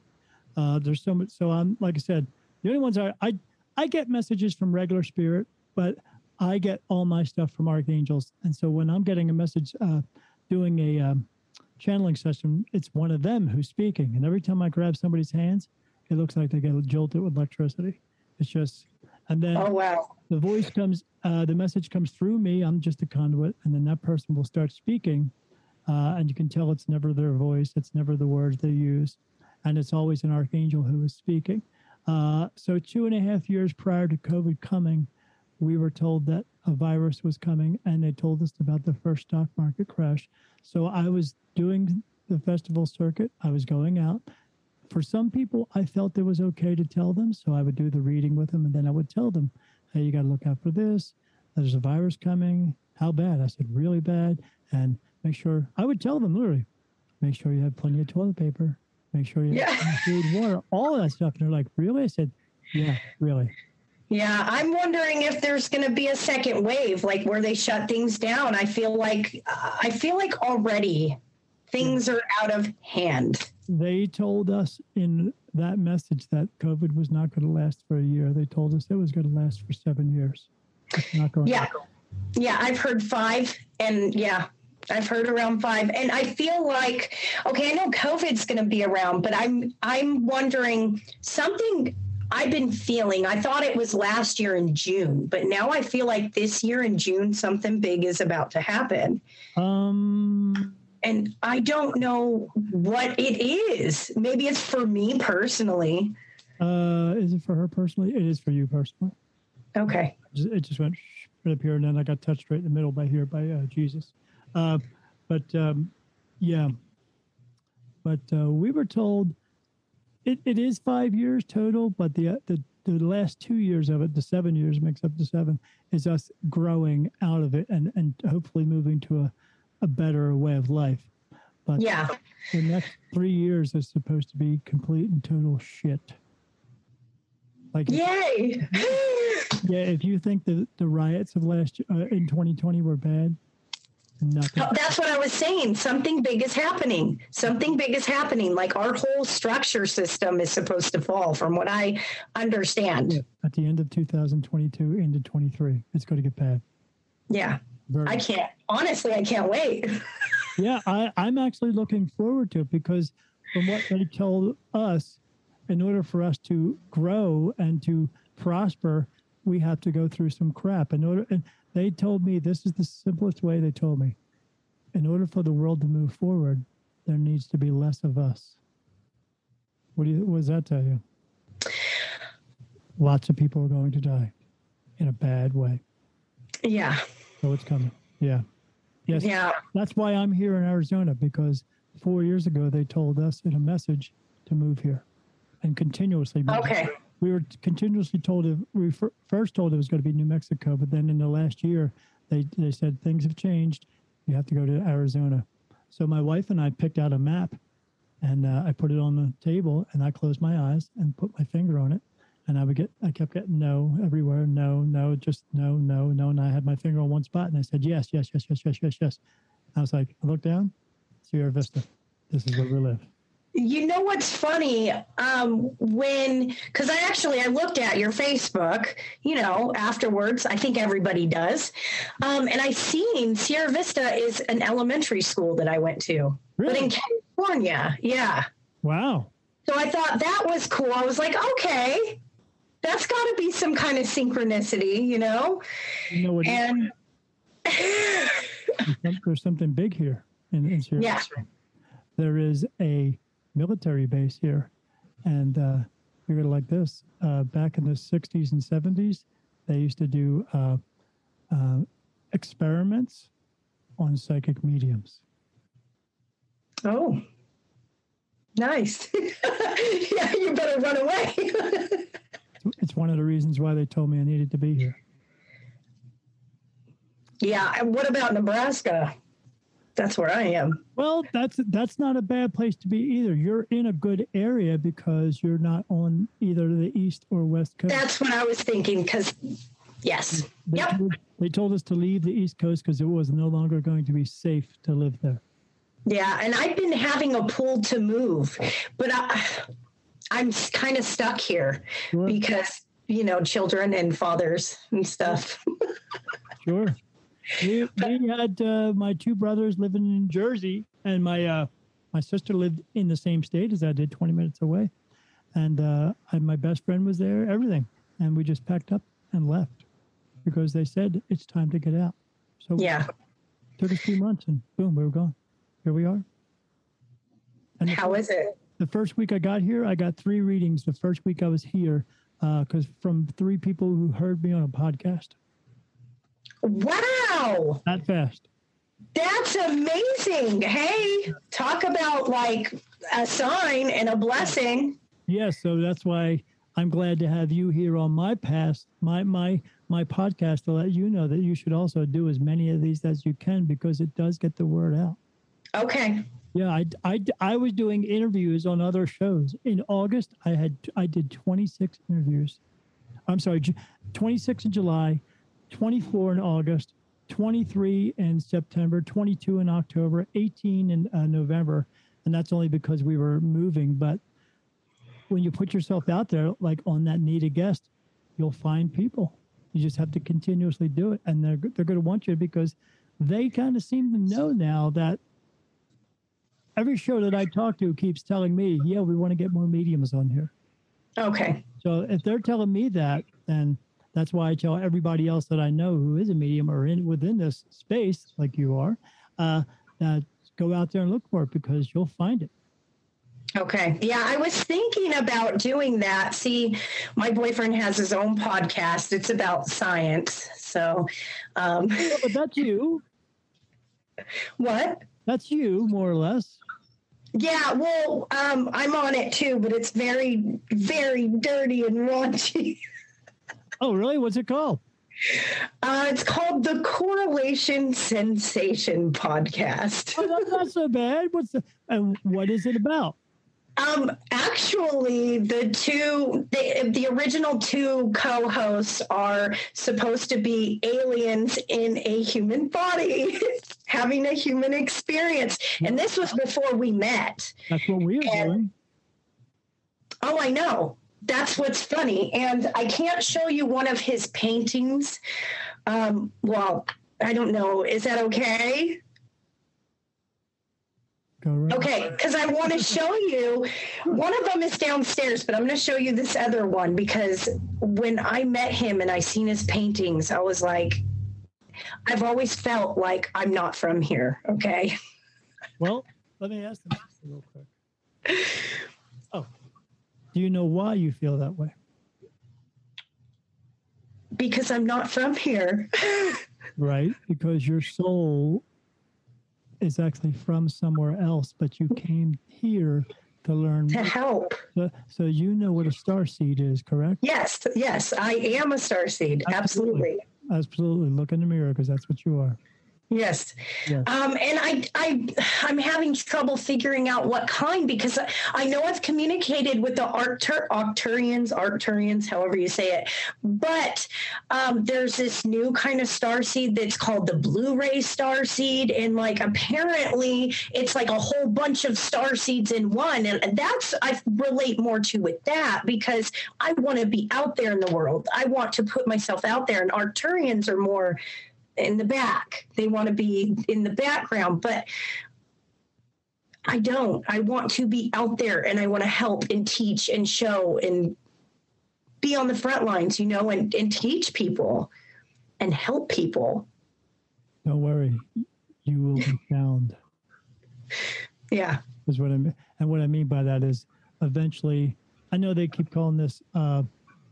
uh, there's so much. So I'm like I said, the only ones I I I get messages from regular spirit, but I get all my stuff from archangels. And so when I'm getting a message, uh, doing a um, channeling session, it's one of them who's speaking. And every time I grab somebody's hands, it looks like they get jolted with electricity. It's just, and then Oh wow! the voice comes, uh, the message comes through me. I'm just a conduit, and then that person will start speaking, uh, and you can tell it's never their voice, it's never the words they use, and it's always an archangel who is speaking. Uh, so two and a half years prior to COVID coming, we were told that a virus was coming, and they told us about the first stock market crash. So I was doing the festival circuit. I was going out. For some people, I felt it was okay to tell them, so I would do the reading with them, and then I would tell them, "Hey, you got to look out for this. There's a virus coming. How bad?" I said, "Really bad." And make sure I would tell them literally, make sure you have plenty of toilet paper. Make sure you Yeah. food, water, all of that stuff. And they're like, "Really?" I said, "Yeah, really." Yeah, I'm wondering if there's going to be a second wave, like where they shut things down. I feel like I feel like already things are out of hand. They told us in that message that COVID was not going to last for a year. They told us it was going to last for seven years. It's not going. Yeah. Yeah, I've heard five, and yeah, I've heard around five, and I feel like okay, I know COVID's going to be around, but I'm I'm wondering something. I've been feeling. I thought it was last year in June, but now I feel like this year in June something big is about to happen, Um, and I don't know what it is. Maybe it's for me personally. uh, is it for her personally? It is for you personally. Okay. Just- It just went right up here, and then I got touched right in the middle by here by uh, Jesus. Uh, but um, yeah, but uh, we were told it, it is five years total, but the, uh, the the last two years of it, the seven years makes up to seven, is us growing out of it and and hopefully moving to a, a better way of life. But Yeah. the next three years is supposed to be complete and total shit. Like Yay. yeah, if you think that the riots of last uh, in 2020 were bad, nothing. That's what I was saying. Something big is happening. Something big is happening. Like our whole structure system is supposed to fall, from what I understand. At the end of 2022 into 23, it's going to get bad. Yeah. Very- I can't, honestly, I can't wait. yeah, I, I'm actually looking forward to it because from what they told us, in order for us to grow and to prosper, we have to go through some crap. In order, and they told me this is the simplest way. They told me, in order for the world to move forward, there needs to be less of us. What do you? What does that tell you? Lots of people are going to die in a bad way. Yeah. So it's coming. Yeah. Yes. Yeah. That's why I'm here in Arizona because four years ago they told us in a message to move here and continuously. move Okay. here. We were continuously told it, we first told it was going to be New Mexico, but then in the last year they, they said things have changed. You have to go to Arizona. So my wife and I picked out a map and uh, I put it on the table and I closed my eyes and put my finger on it. And I would get, I kept getting no everywhere, no, no, just no, no, no. And I had my finger on one spot and I said, yes, yes, yes, yes, yes, yes, yes. I was like, I looked down, Sierra Vista. This is where we live. You know what's funny? Um, when, because I actually I looked at your Facebook, you know, afterwards. I think everybody does, um, and I seen Sierra Vista is an elementary school that I went to, but in California, yeah. Wow. So I thought that was cool. I was like, okay, that's got to be some kind of synchronicity, you know? You know what? And There's something big here in, in Sierra yeah, Vista. There is a military base here. And uh, figure it like this uh, back in the 60s and 70s, they used to do uh, uh, experiments on psychic mediums. oh, nice. yeah, you better run away. It's one of the reasons why they told me I needed to be here. Yeah. And what about Nebraska? That's where I am. Well, that's that's not a bad place to be either. You're in a good area because you're not on either the east or west coast. That's what I was thinking. Because, yes. They, Yep. they told us to leave the east coast because it was no longer going to be safe to live there. Yeah, and I've been having a pull to move, but I, I'm kind of stuck here Sure. because you know children and fathers and stuff. Sure. We, we had uh, my two brothers living in Jersey, and my uh, my sister lived in the same state as I did, 20 minutes away. And uh, I, my best friend was there, everything. And we just packed up and left because they said it's time to get out. So Yeah. took us two months, and boom, we were gone. Here we are. And How is it? the first week I got here, I got three readings. The first week I was here, because from three people who heard me on a podcast. Wow, That fast. that's amazing. Hey, talk about like a sign and a blessing. Yes, so that's why I'm glad to have you here on my past my my my podcast to let you know that you should also do as many of these as you can because it does get the word out. Okay. Yeah, I, I, I was doing interviews on other shows. In August, I had I did 26 interviews. I'm sorry, 26 in July, 24 in August, 23 in September, 22 in October, 18 in uh, November, and that's only because we were moving. But when you put yourself out there, like on that need a guest, you'll find people. You just have to continuously do it, and they're they're going to want you because they kind of seem to know now that every show that I talk to keeps telling me, yeah, we want to get more mediums on here. Okay. So if they're telling me that, then that's why I tell everybody else that I know who is a medium or in within this space, like you are, uh, that go out there and look for it because you'll find it. Okay. Yeah, I was thinking about doing that. See, my boyfriend has his own podcast. It's about science. So, um, Yeah, but that's you. what? That's you, more or less. Yeah, well, um, I'm on it too, but it's very, very dirty and raunchy. Oh, really? What's it called? Uh, it's called the Correlation Sensation Podcast. Oh, that's not so bad. What's the and what is it about? Um, actually, the two, the, the original two co-hosts are supposed to be aliens in a human body, having a human experience, and this was before we met. That's what we're And- doing. Oh, I know. That's what's funny. And I can't show you one of his paintings. Um, well, I don't know. Is that okay? Right. Okay, because I want to show you. One of them is downstairs, but I'm going to show you this other one because when I met him and I seen his paintings, I was like, I've always felt like I'm not from here. Okay. Well, let me ask them real quick. Do you know why you feel that way? Because I'm not from here. Right? Because your soul is actually from somewhere else, but you came here to learn. to help. So, so you know what a star seed is, correct? Yes, yes, I am a starseed. Absolutely. Absolutely. Look in the mirror because that's what you are. Yes. Um, and I, I, I'm having trouble figuring out what kind because I, I know I've communicated with the Arctur, Arcturians, Arcturians, however you say it, but um, there's this new kind of star seed that's called the Blue Ray star seed, and like apparently it's like a whole bunch of star seeds in one, and that's I relate more to with that because I want to be out there in the world. I want to put myself out there, and Arcturians are more in the back. They want to be in the background, but I don't. I want to be out there and I want to help and teach and show and be on the front lines, you know, and, and teach people and help people. Don't worry. You will be found. Yeah. is what I mean. And what I mean by that is eventually, I know they keep calling this, uh,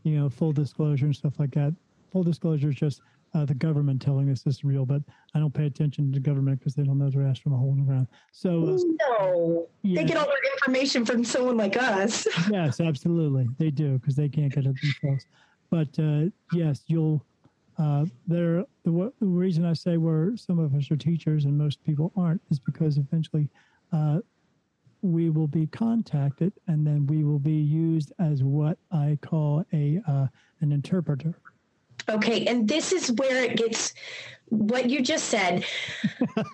you know, full disclosure and stuff like that. Full disclosure is just uh, the government telling us this is real, but I don't pay attention to the government because they don't know their ass from a hole in the ground. So, uh, No. yeah, They get all their information from someone like us. yes, absolutely, they do because they can't get it themselves. But uh, yes, you'll uh, there, the, the reason I say we're some of us are teachers and most people aren't is because eventually uh, we will be contacted and then we will be used as what I call a uh, an interpreter. Okay, and this is where it gets what you just said.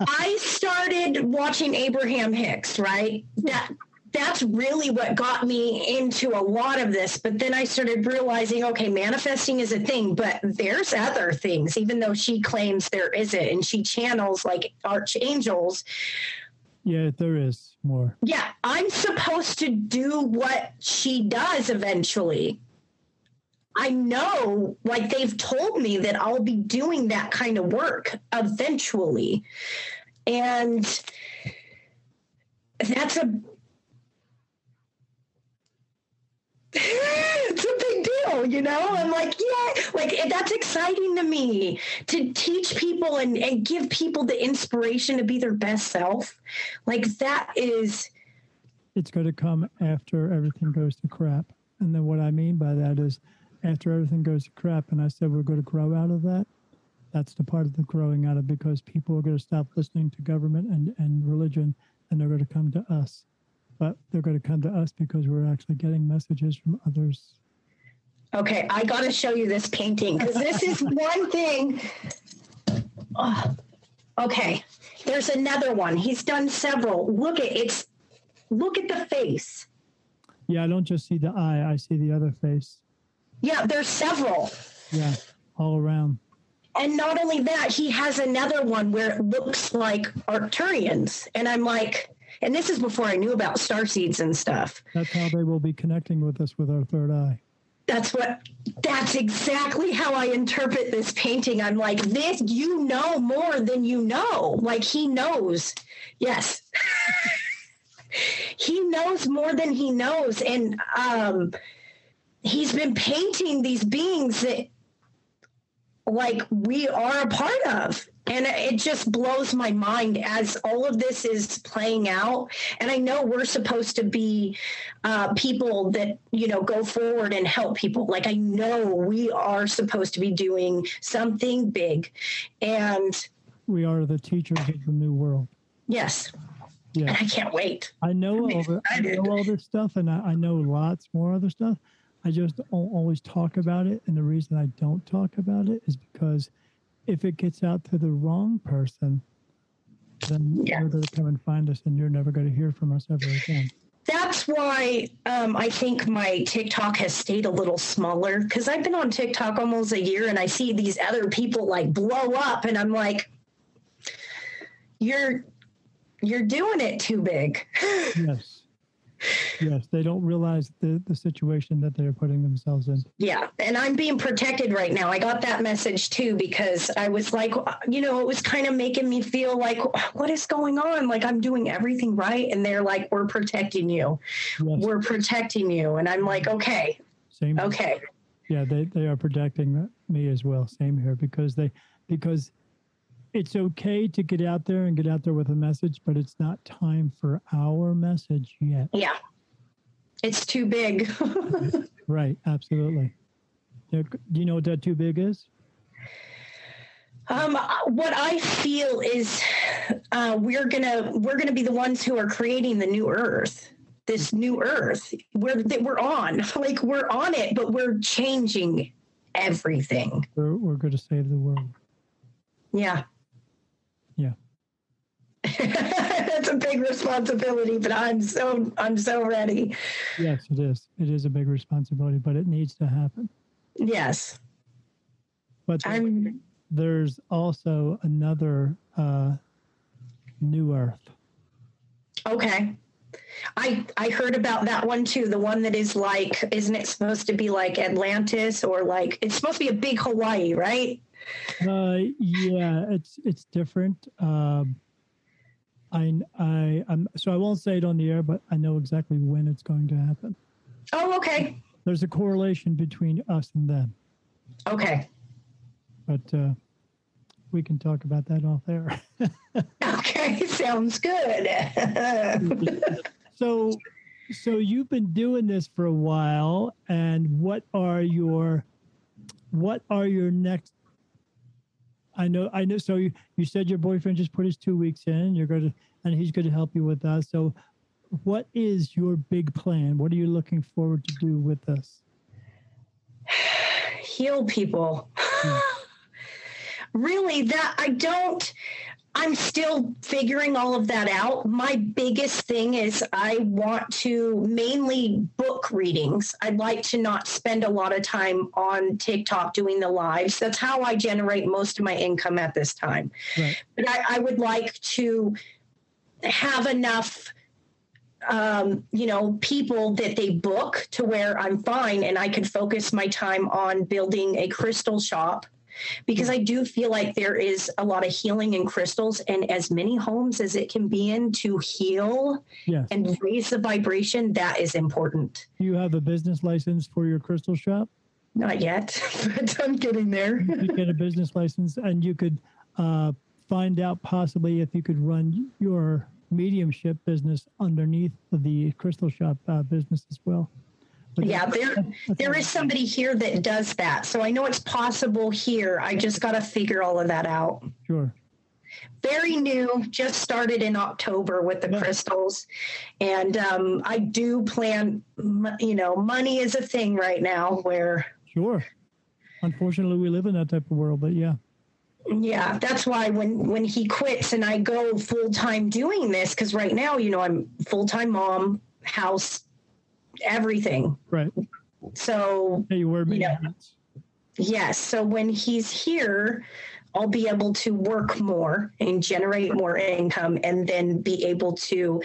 I started watching Abraham Hicks, right? That that's really what got me into a lot of this. But then I started realizing, okay, manifesting is a thing, but there's other things, even though she claims there isn't, and she channels like archangels. Yeah, there is more. Yeah, I'm supposed to do what she does eventually. I know, like they've told me that I'll be doing that kind of work eventually. And that's a it's a big deal, you know? I'm like, yeah, like that's exciting to me to teach people and, and give people the inspiration to be their best self. Like that is It's going to come after everything goes to crap. And then what I mean by that is after everything goes to crap, and I said we're going to grow out of that. That's the part of the growing out of because people are going to stop listening to government and, and religion and they're going to come to us. But they're going to come to us because we're actually getting messages from others. Okay, I got to show you this painting because this is one thing. Oh, okay, there's another one. He's done several. Look at it's. Look at the face. Yeah, I don't just see the eye, I see the other face. Yeah, there's several. Yeah, all around. And not only that, he has another one where it looks like Arcturians, and I'm like, and this is before I knew about star seeds and stuff. That's how they will be connecting with us with our third eye. That's what that's exactly how I interpret this painting. I'm like, this you know more than you know. Like he knows. Yes. he knows more than he knows. And um he's been painting these beings that like we are a part of and it just blows my mind as all of this is playing out and i know we're supposed to be uh, people that you know go forward and help people like i know we are supposed to be doing something big and We are the teachers of the new world. yes Yeah. and i can't wait I know all the, I know all this stuff, and I, I know lots more other stuff. I just don't always talk about it, and the reason I don't talk about it is because if it gets out to the wrong person, then Yeah. they're going to come and find us, and you're never going to hear from us ever again. that's why um, I think my TikTok has stayed a little smaller because I've been on TikTok almost a year and I see these other people like blow up and I'm like, you're you're doing it too big. Yes, yes, they don't realize the the situation that they're putting themselves in. Yeah, and I'm being protected right now. I got that message too because I was like, you know, it was kind of making me feel like, what is going on? Like I'm doing everything right, and they're like, we're protecting you, Yes, we're protecting you, and I'm like, okay, same. okay. Yeah, they, they are protecting me as well. Same here because they because it's okay to get out there and get out there with a message, but it's not time for our message yet. Yeah. It's too big. Right, absolutely. Do you know what that too big is? um, what I feel is uh, we're gonna we're gonna be the ones who are creating the new Earth. This new Earth, we're that we're on, like we're on it, but we're changing everything. We're, we're going to save the world. Yeah, Yeah. that's a big responsibility, but I'm so I'm so ready. Yes, it is. It is a big responsibility, but it needs to happen. Yes, But there- I'm. there's also another uh, new Earth. Okay. I I heard about that one too. The one that is like, isn't it supposed to be like Atlantis or like it's supposed to be a big Hawaii, right? Uh, yeah, it's it's different. Um, I I I'm so I won't say it on the air, but I know exactly when it's going to happen. Oh, okay. There's a correlation between us and them, Okay. but uh, we can talk about that off air. Okay. Sounds good. so, so you've been doing this for a while, and what are your what are your next? I know, I know. So you, you said your boyfriend just put his two weeks in. You're going to, and he's going to help you with that. So, what is your big plan? What are you looking forward to do with this? Heal people. really, that I don't. I'm still figuring all of that out. My biggest thing is I want to mainly book readings. I'd like to not spend a lot of time on TikTok doing the lives. That's how I generate most of my income at this time. Right. But I, I would like to have enough um, you know, people that they book to where I'm fine and I can focus my time on building a crystal shop because I do feel like there is a lot of healing in crystals and as many homes as it can be in to heal yes. and raise the vibration, that is important. Do you have a business license for your crystal shop? Not yet, but I'm getting there. you get a business license and you could uh, find out possibly if you could run your mediumship business underneath the crystal shop uh, business as well. Yeah, there there is somebody here that does that. So I know it's possible here. I just got to figure all of that out. Sure. Very new, just started in October with the yeah. crystals. And um, I do plan, you know, money is a thing right now where. Sure. Unfortunately, we live in that type of world, but yeah. Yeah, that's why when when he quits and I go full time doing this, because right now, you know, I'm full time mom, house, everything. Right. So hey, you wear you know, Yes. So when he's here, I'll be able to work more and generate more income and then be able to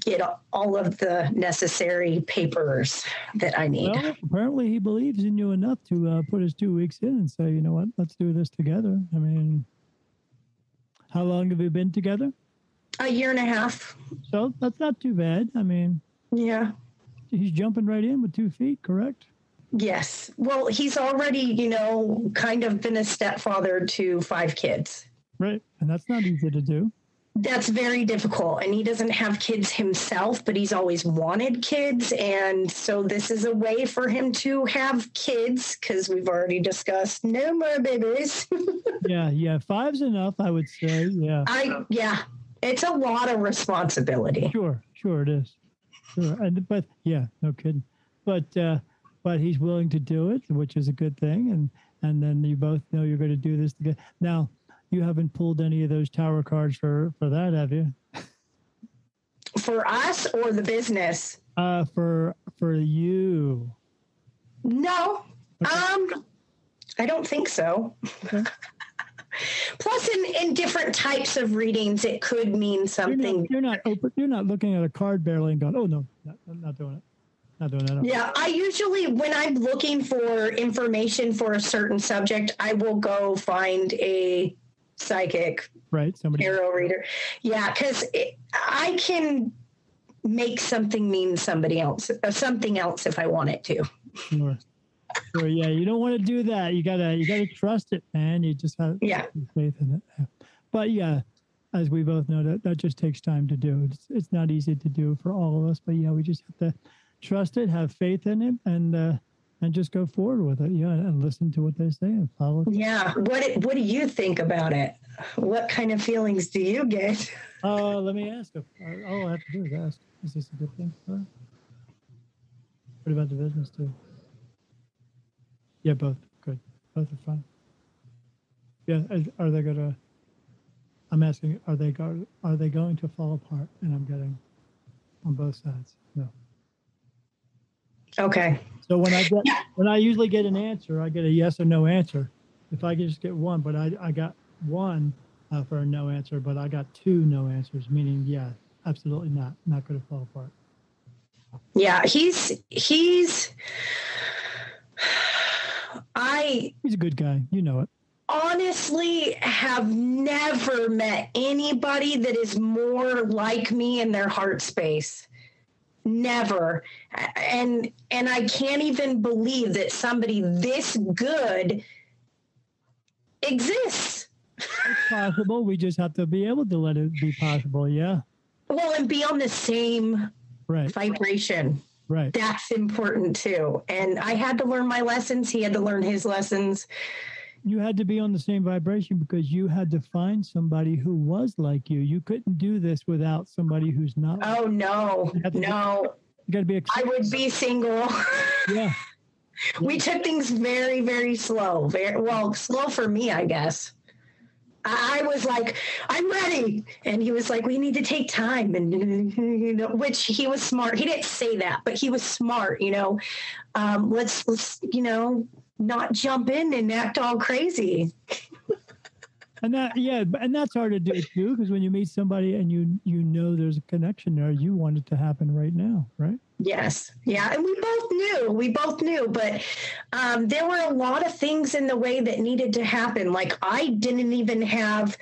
get all of the necessary papers that I need. Well, apparently he believes in you enough to uh, put his two weeks in and say, you know what, let's do this together. I mean, how long have you been together? A year and a half. So that's not too bad. I mean, yeah he's jumping right in with two feet, correct? Yes. Well, he's already, you know, kind of been a stepfather to five kids. Right. And that's not easy to do. That's very difficult. And he doesn't have kids himself, but he's always wanted kids. And so this is a way for him to have kids because we've already discussed no more babies. yeah. Yeah. Five's enough, I would say. Yeah. I, yeah. It's a lot of responsibility. Sure. Sure it is sure. And but yeah, no kidding. But uh, but he's willing to do it, which is a good thing. And and then you both know you're going to do this together. Now, you haven't pulled any of those tower cards for for that, have you? For us or the business? Uh, for for you. No. Okay. Um, I don't think so. Okay. Plus, in, in different types of readings, it could mean something. You're not, you're not open. You're not looking at a card barely and going, "Oh no, not, not doing it." Not doing that. Yeah, I usually, when I'm looking for information for a certain subject, I will go find a psychic, right? Somebody tarot reader. Yeah, because I can make something mean somebody else, something else if I want it to. Sure. So yeah, you don't want to do that. You gotta you gotta trust it, man. You just have yeah faith in it. But yeah, as we both know, that that just takes time to do. It's it's not easy to do for all of us. But yeah, we just have to trust it, have faith in it, and uh, and just go forward with it. Yeah, and listen to what they say and follow. Yeah. What What do you think about it? What kind of feelings do you get? Uh, let me ask. All I have to do is ask. Is this a good thing? What about the business too? Yeah, both. Good. Both are fine. Yeah, are they gonna? I'm asking, are they go, are they going to fall apart? And I'm getting on both sides. No. Okay. So when I get yeah. when I usually get an answer, I get a yes or no answer. If I can just get one, but I I got one uh, for a no answer, but I got two no answers, meaning yeah, absolutely not, not going to fall apart. Yeah, he's he's I He's a good guy. You know it. Honestly, have never met anybody that is more like me in their heart space. Never. And and I can't even believe that somebody this good exists. It's possible. We just have to be able to let it be possible. Yeah. Well, and be on the same right. vibration. Right. That's important too. And I had to learn my lessons. He had to learn his lessons. You had to be on the same vibration because you had to find somebody who was like you. You couldn't do this without somebody who's not. Oh no, You had to be- no. You got to be. I would be single. yeah. we took things very, very slow. Very well, slow for me, I guess. I was like, I'm ready. And he was like, we need to take time. And, you know, which he was smart. He didn't say that, but he was smart, you know. Um, let's, let's, you know, not jump in and act all crazy. And that, yeah, and that's hard to do too, because when you meet somebody and you you know there's a connection there, you want it to happen right now, right? Yes. Yeah. And we both knew, we both knew, but um, there were a lot of things in the way that needed to happen. Like I didn't even have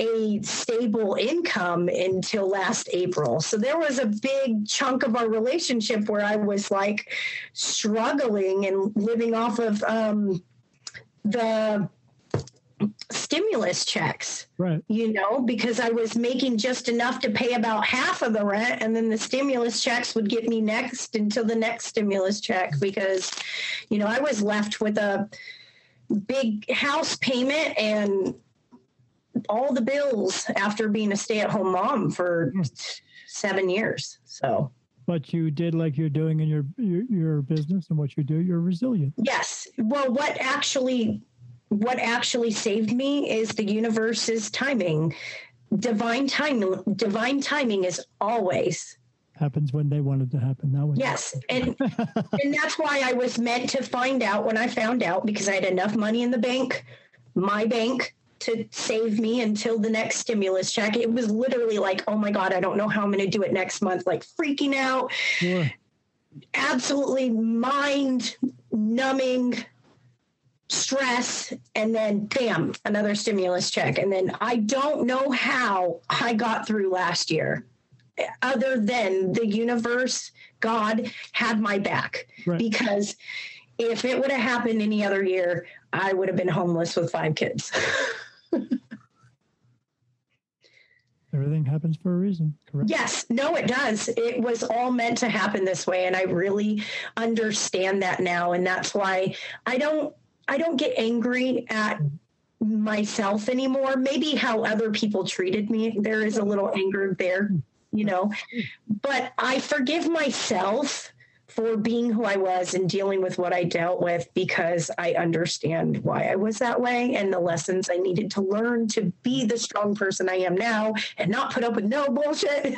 a stable income until last April. So there was a big chunk of our relationship where I was like struggling and living off of um, the stimulus checks Right. you know, because I was making just enough to pay about half of the rent, and then the stimulus checks would get me next until the next stimulus check because, you know, I was left with a big house payment and all the bills after being a stay at home mom for hmm. seven years. So, But you did like you're doing in your, your your business and what you do. You're resilient. yes. Well, what actually what actually saved me is the universe's timing. Divine timing divine timing is always Happens when they wanted to happen. That way. Yes, and and that's why I was meant to find out when I found out because I had enough money in the bank, my bank, to save me until the next stimulus check. It was literally like, oh my god, I don't know how I'm going to do it next month. Like freaking out, Sure. absolutely mind numbing stress and then bam another stimulus check and then i don't know how i got through last year other than the universe god had my back Right. because if it would have happened any other year i would have been homeless with five kids Everything happens for a reason. Correct. Yes, no, it does. It was all meant to happen this way, and I really understand that now, and that's why I don't I don't get angry at myself anymore. Maybe how other people treated me, there is a little anger there, you know, but I forgive myself for being who I was and dealing with what I dealt with because I understand why I was that way and the lessons I needed to learn to be the strong person I am now and not put up with no bullshit.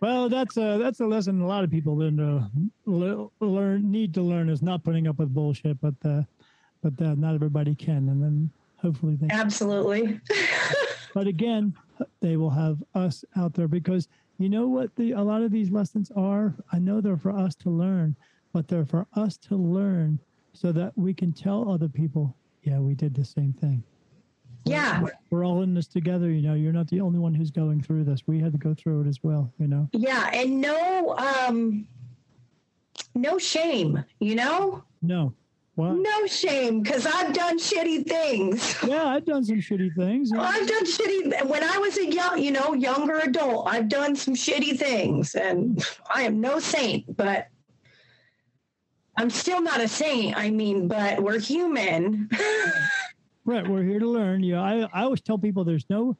Well, that's a that's a lesson a lot of people didn't uh, learn need to learn is not putting up with bullshit, but uh, but uh, not everybody can, and then hopefully they. Absolutely. But again, they will have us out there because you know what the a lot of these lessons are. I know they're for us to learn, but they're for us to learn so that we can tell other people, yeah, we did the same thing. Yeah. We're all in this together. You know, you're not the only one who's going through this. We had to go through it as well. You know. Yeah. And no um no shame, you know? No. No shame, because I've done shitty things. Yeah, I've done some shitty things. I've done shitty when I was a young, you know, younger adult. I've done some shitty things, and I am no saint, but I'm still not a saint. I mean, but we're human. Right, we're here to learn. Yeah, I, I always tell people there's no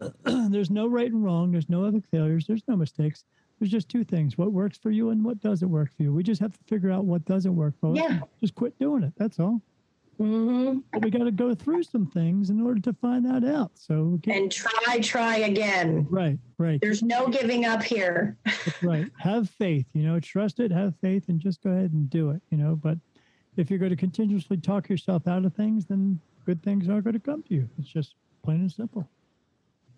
there's no right and wrong. There's no other failures. There's no mistakes. There's just two things: what works for you and what doesn't work for you. We just have to figure out what doesn't work for us. Yeah. Just quit doing it. That's all. Mm-hmm. But we got to go through some things in order to find that out. So And try, try again. right, right, There's no giving up here. right. Have faith. You know, trust it. Have faith, and just go ahead and do it. You know, but if you're going to continuously talk yourself out of things, then good things aren't going to come to you. It's just plain and simple.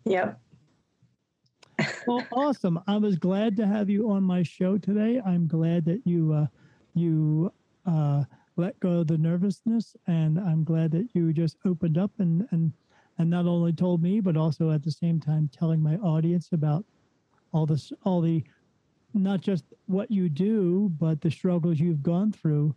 Yep. Well, awesome. I was glad to have you on my show today. I'm glad that you uh, you uh, let go of the nervousness, and I'm glad that you just opened up and and and not only told me, but also at the same time telling my audience about all this, all the not just what you do, but the struggles you've gone through,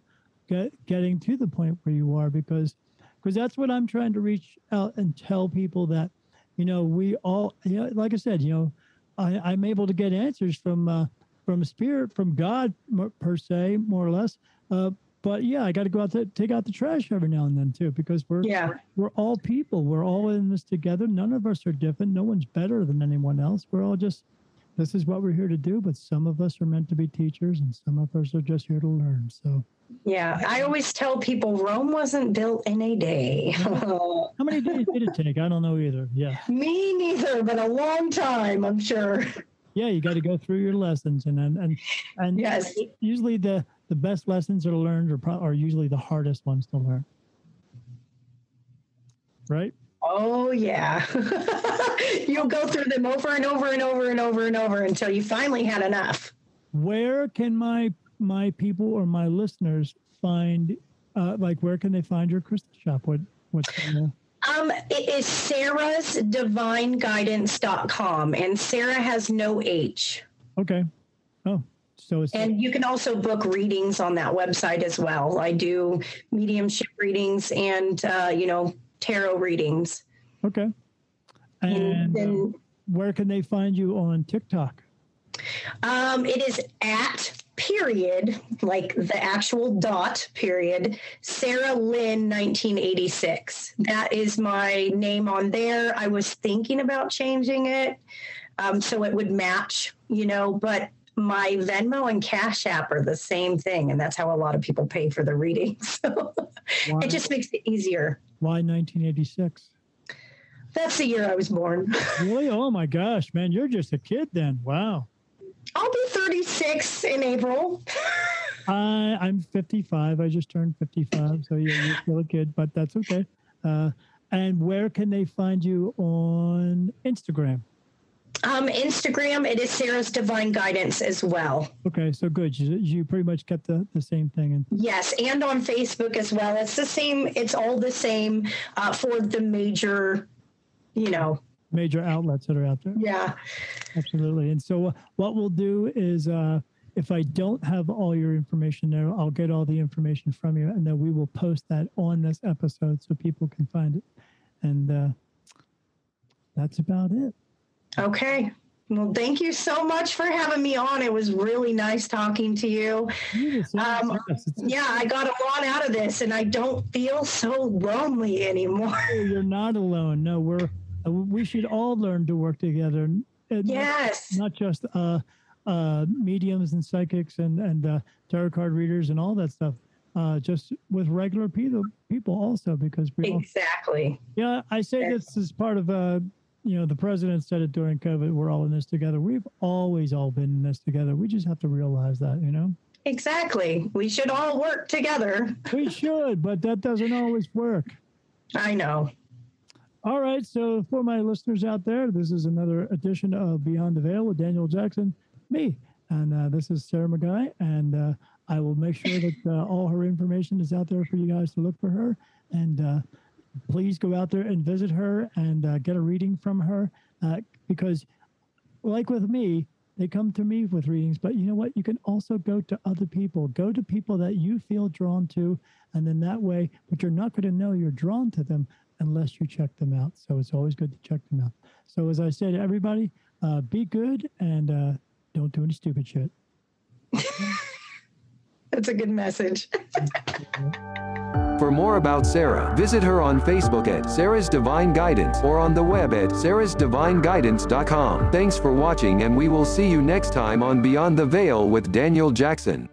get, getting to the point where you are. Because because that's what I'm trying to reach out and tell people that you know we all you know, like I said, you know. I, I'm able to get answers from uh, from spirit, from God per se, more or less. Uh, but yeah, I got to go out to take out the trash every now and then too, because we're Yeah. we're all people. We're all in this together. None of us are different. No one's better than anyone else. We're all just this is what we're here to do. But some of us are meant to be teachers, and some of us are just here to learn. So, Yeah. I always tell people Rome wasn't built in a day. how many days did it take? I don't know either. Yeah, Me neither, but a long time, I'm sure. yeah, you got to go through your lessons, and and and, and Yes. usually the the best lessons are learned are, pro- are usually the hardest ones to learn. Right? Oh, yeah. You'll go through them over and over and over and over and over until you finally had enough. Where can my my people or my listeners find uh, like where can they find your crystal shop? What what's uh, Um, it is Sarah's Divine Guidance.com, and Sarah has no H. okay? Oh, so it's And you can also book readings on that website as well. I do mediumship readings and, uh, you know, tarot readings. okay. And uh, then where can they find you on TikTok? Um, it is at period, like the actual dot period, Sarah Lynn 1986. That is my name on there. I was thinking about changing it um, so it would match, you know, but my Venmo and Cash App are the same thing. And that's how a lot of people pay for the readings. So it just makes it easier. Why 1986? That's the year I was born. Really? Oh my gosh, man, you're just a kid then. Wow. I'll be 36 in April. I I'm 55. I just turned 55, so yeah, you're still a kid, but that's okay. Uh, and where can they find you on Instagram? Um, Instagram, it is Sarah's Divine Guidance as well. Okay, so good. You, you pretty much kept the, the same thing. And Yes, and on Facebook as well. It's the same. It's all the same uh, for the major, you know. major outlets that are out there. Yeah. Absolutely. And so what we'll do is uh, if I don't have all your information there, I'll get all the information from you and then we will post that on this episode so people can find it. And uh, that's about it. Okay. Well, thank you so much for having me on. It was really nice talking to you. Um, Yeah, I got a lot out of this, and I don't feel so lonely anymore. you're not alone. No, we're uh, we should all learn to work together. And not- Yes. not just uh, uh, mediums and psychics and and uh, tarot card readers and all that stuff. Uh, just with regular people, people also because we all. Exactly. Yeah, I say Yes. this is part of uh, you know, the president said it during COVID. We're all in this together. We've always all been in this together. We just have to realize that, you know. Exactly. We should all work together. We should, but that doesn't always work. I know. All right. So, for my listeners out there, this is another edition of Beyond the Veil with Daniel Jackson, me. And uh, this is Sarah McGuy. And uh, I will make sure that uh, all her information is out there for you guys to look for her. And uh, please go out there and visit her and uh, get a reading from her. Uh, because, like with me, they come to me with readings, but you know what? You can also go to other people. Go to people that you feel drawn to. And then that way, but you're not going to know you're drawn to them unless you check them out. So it's always good to check them out. So as I said, everybody, uh, be good and uh, don't do any stupid shit. That's a good message. For more about Sarah, visit her on Facebook at Sarah's Divine Guidance or on the web at sarahsdivineguidance.com. Thanks for watching and we will see you next time on Beyond the Veil with Daniel Jackson.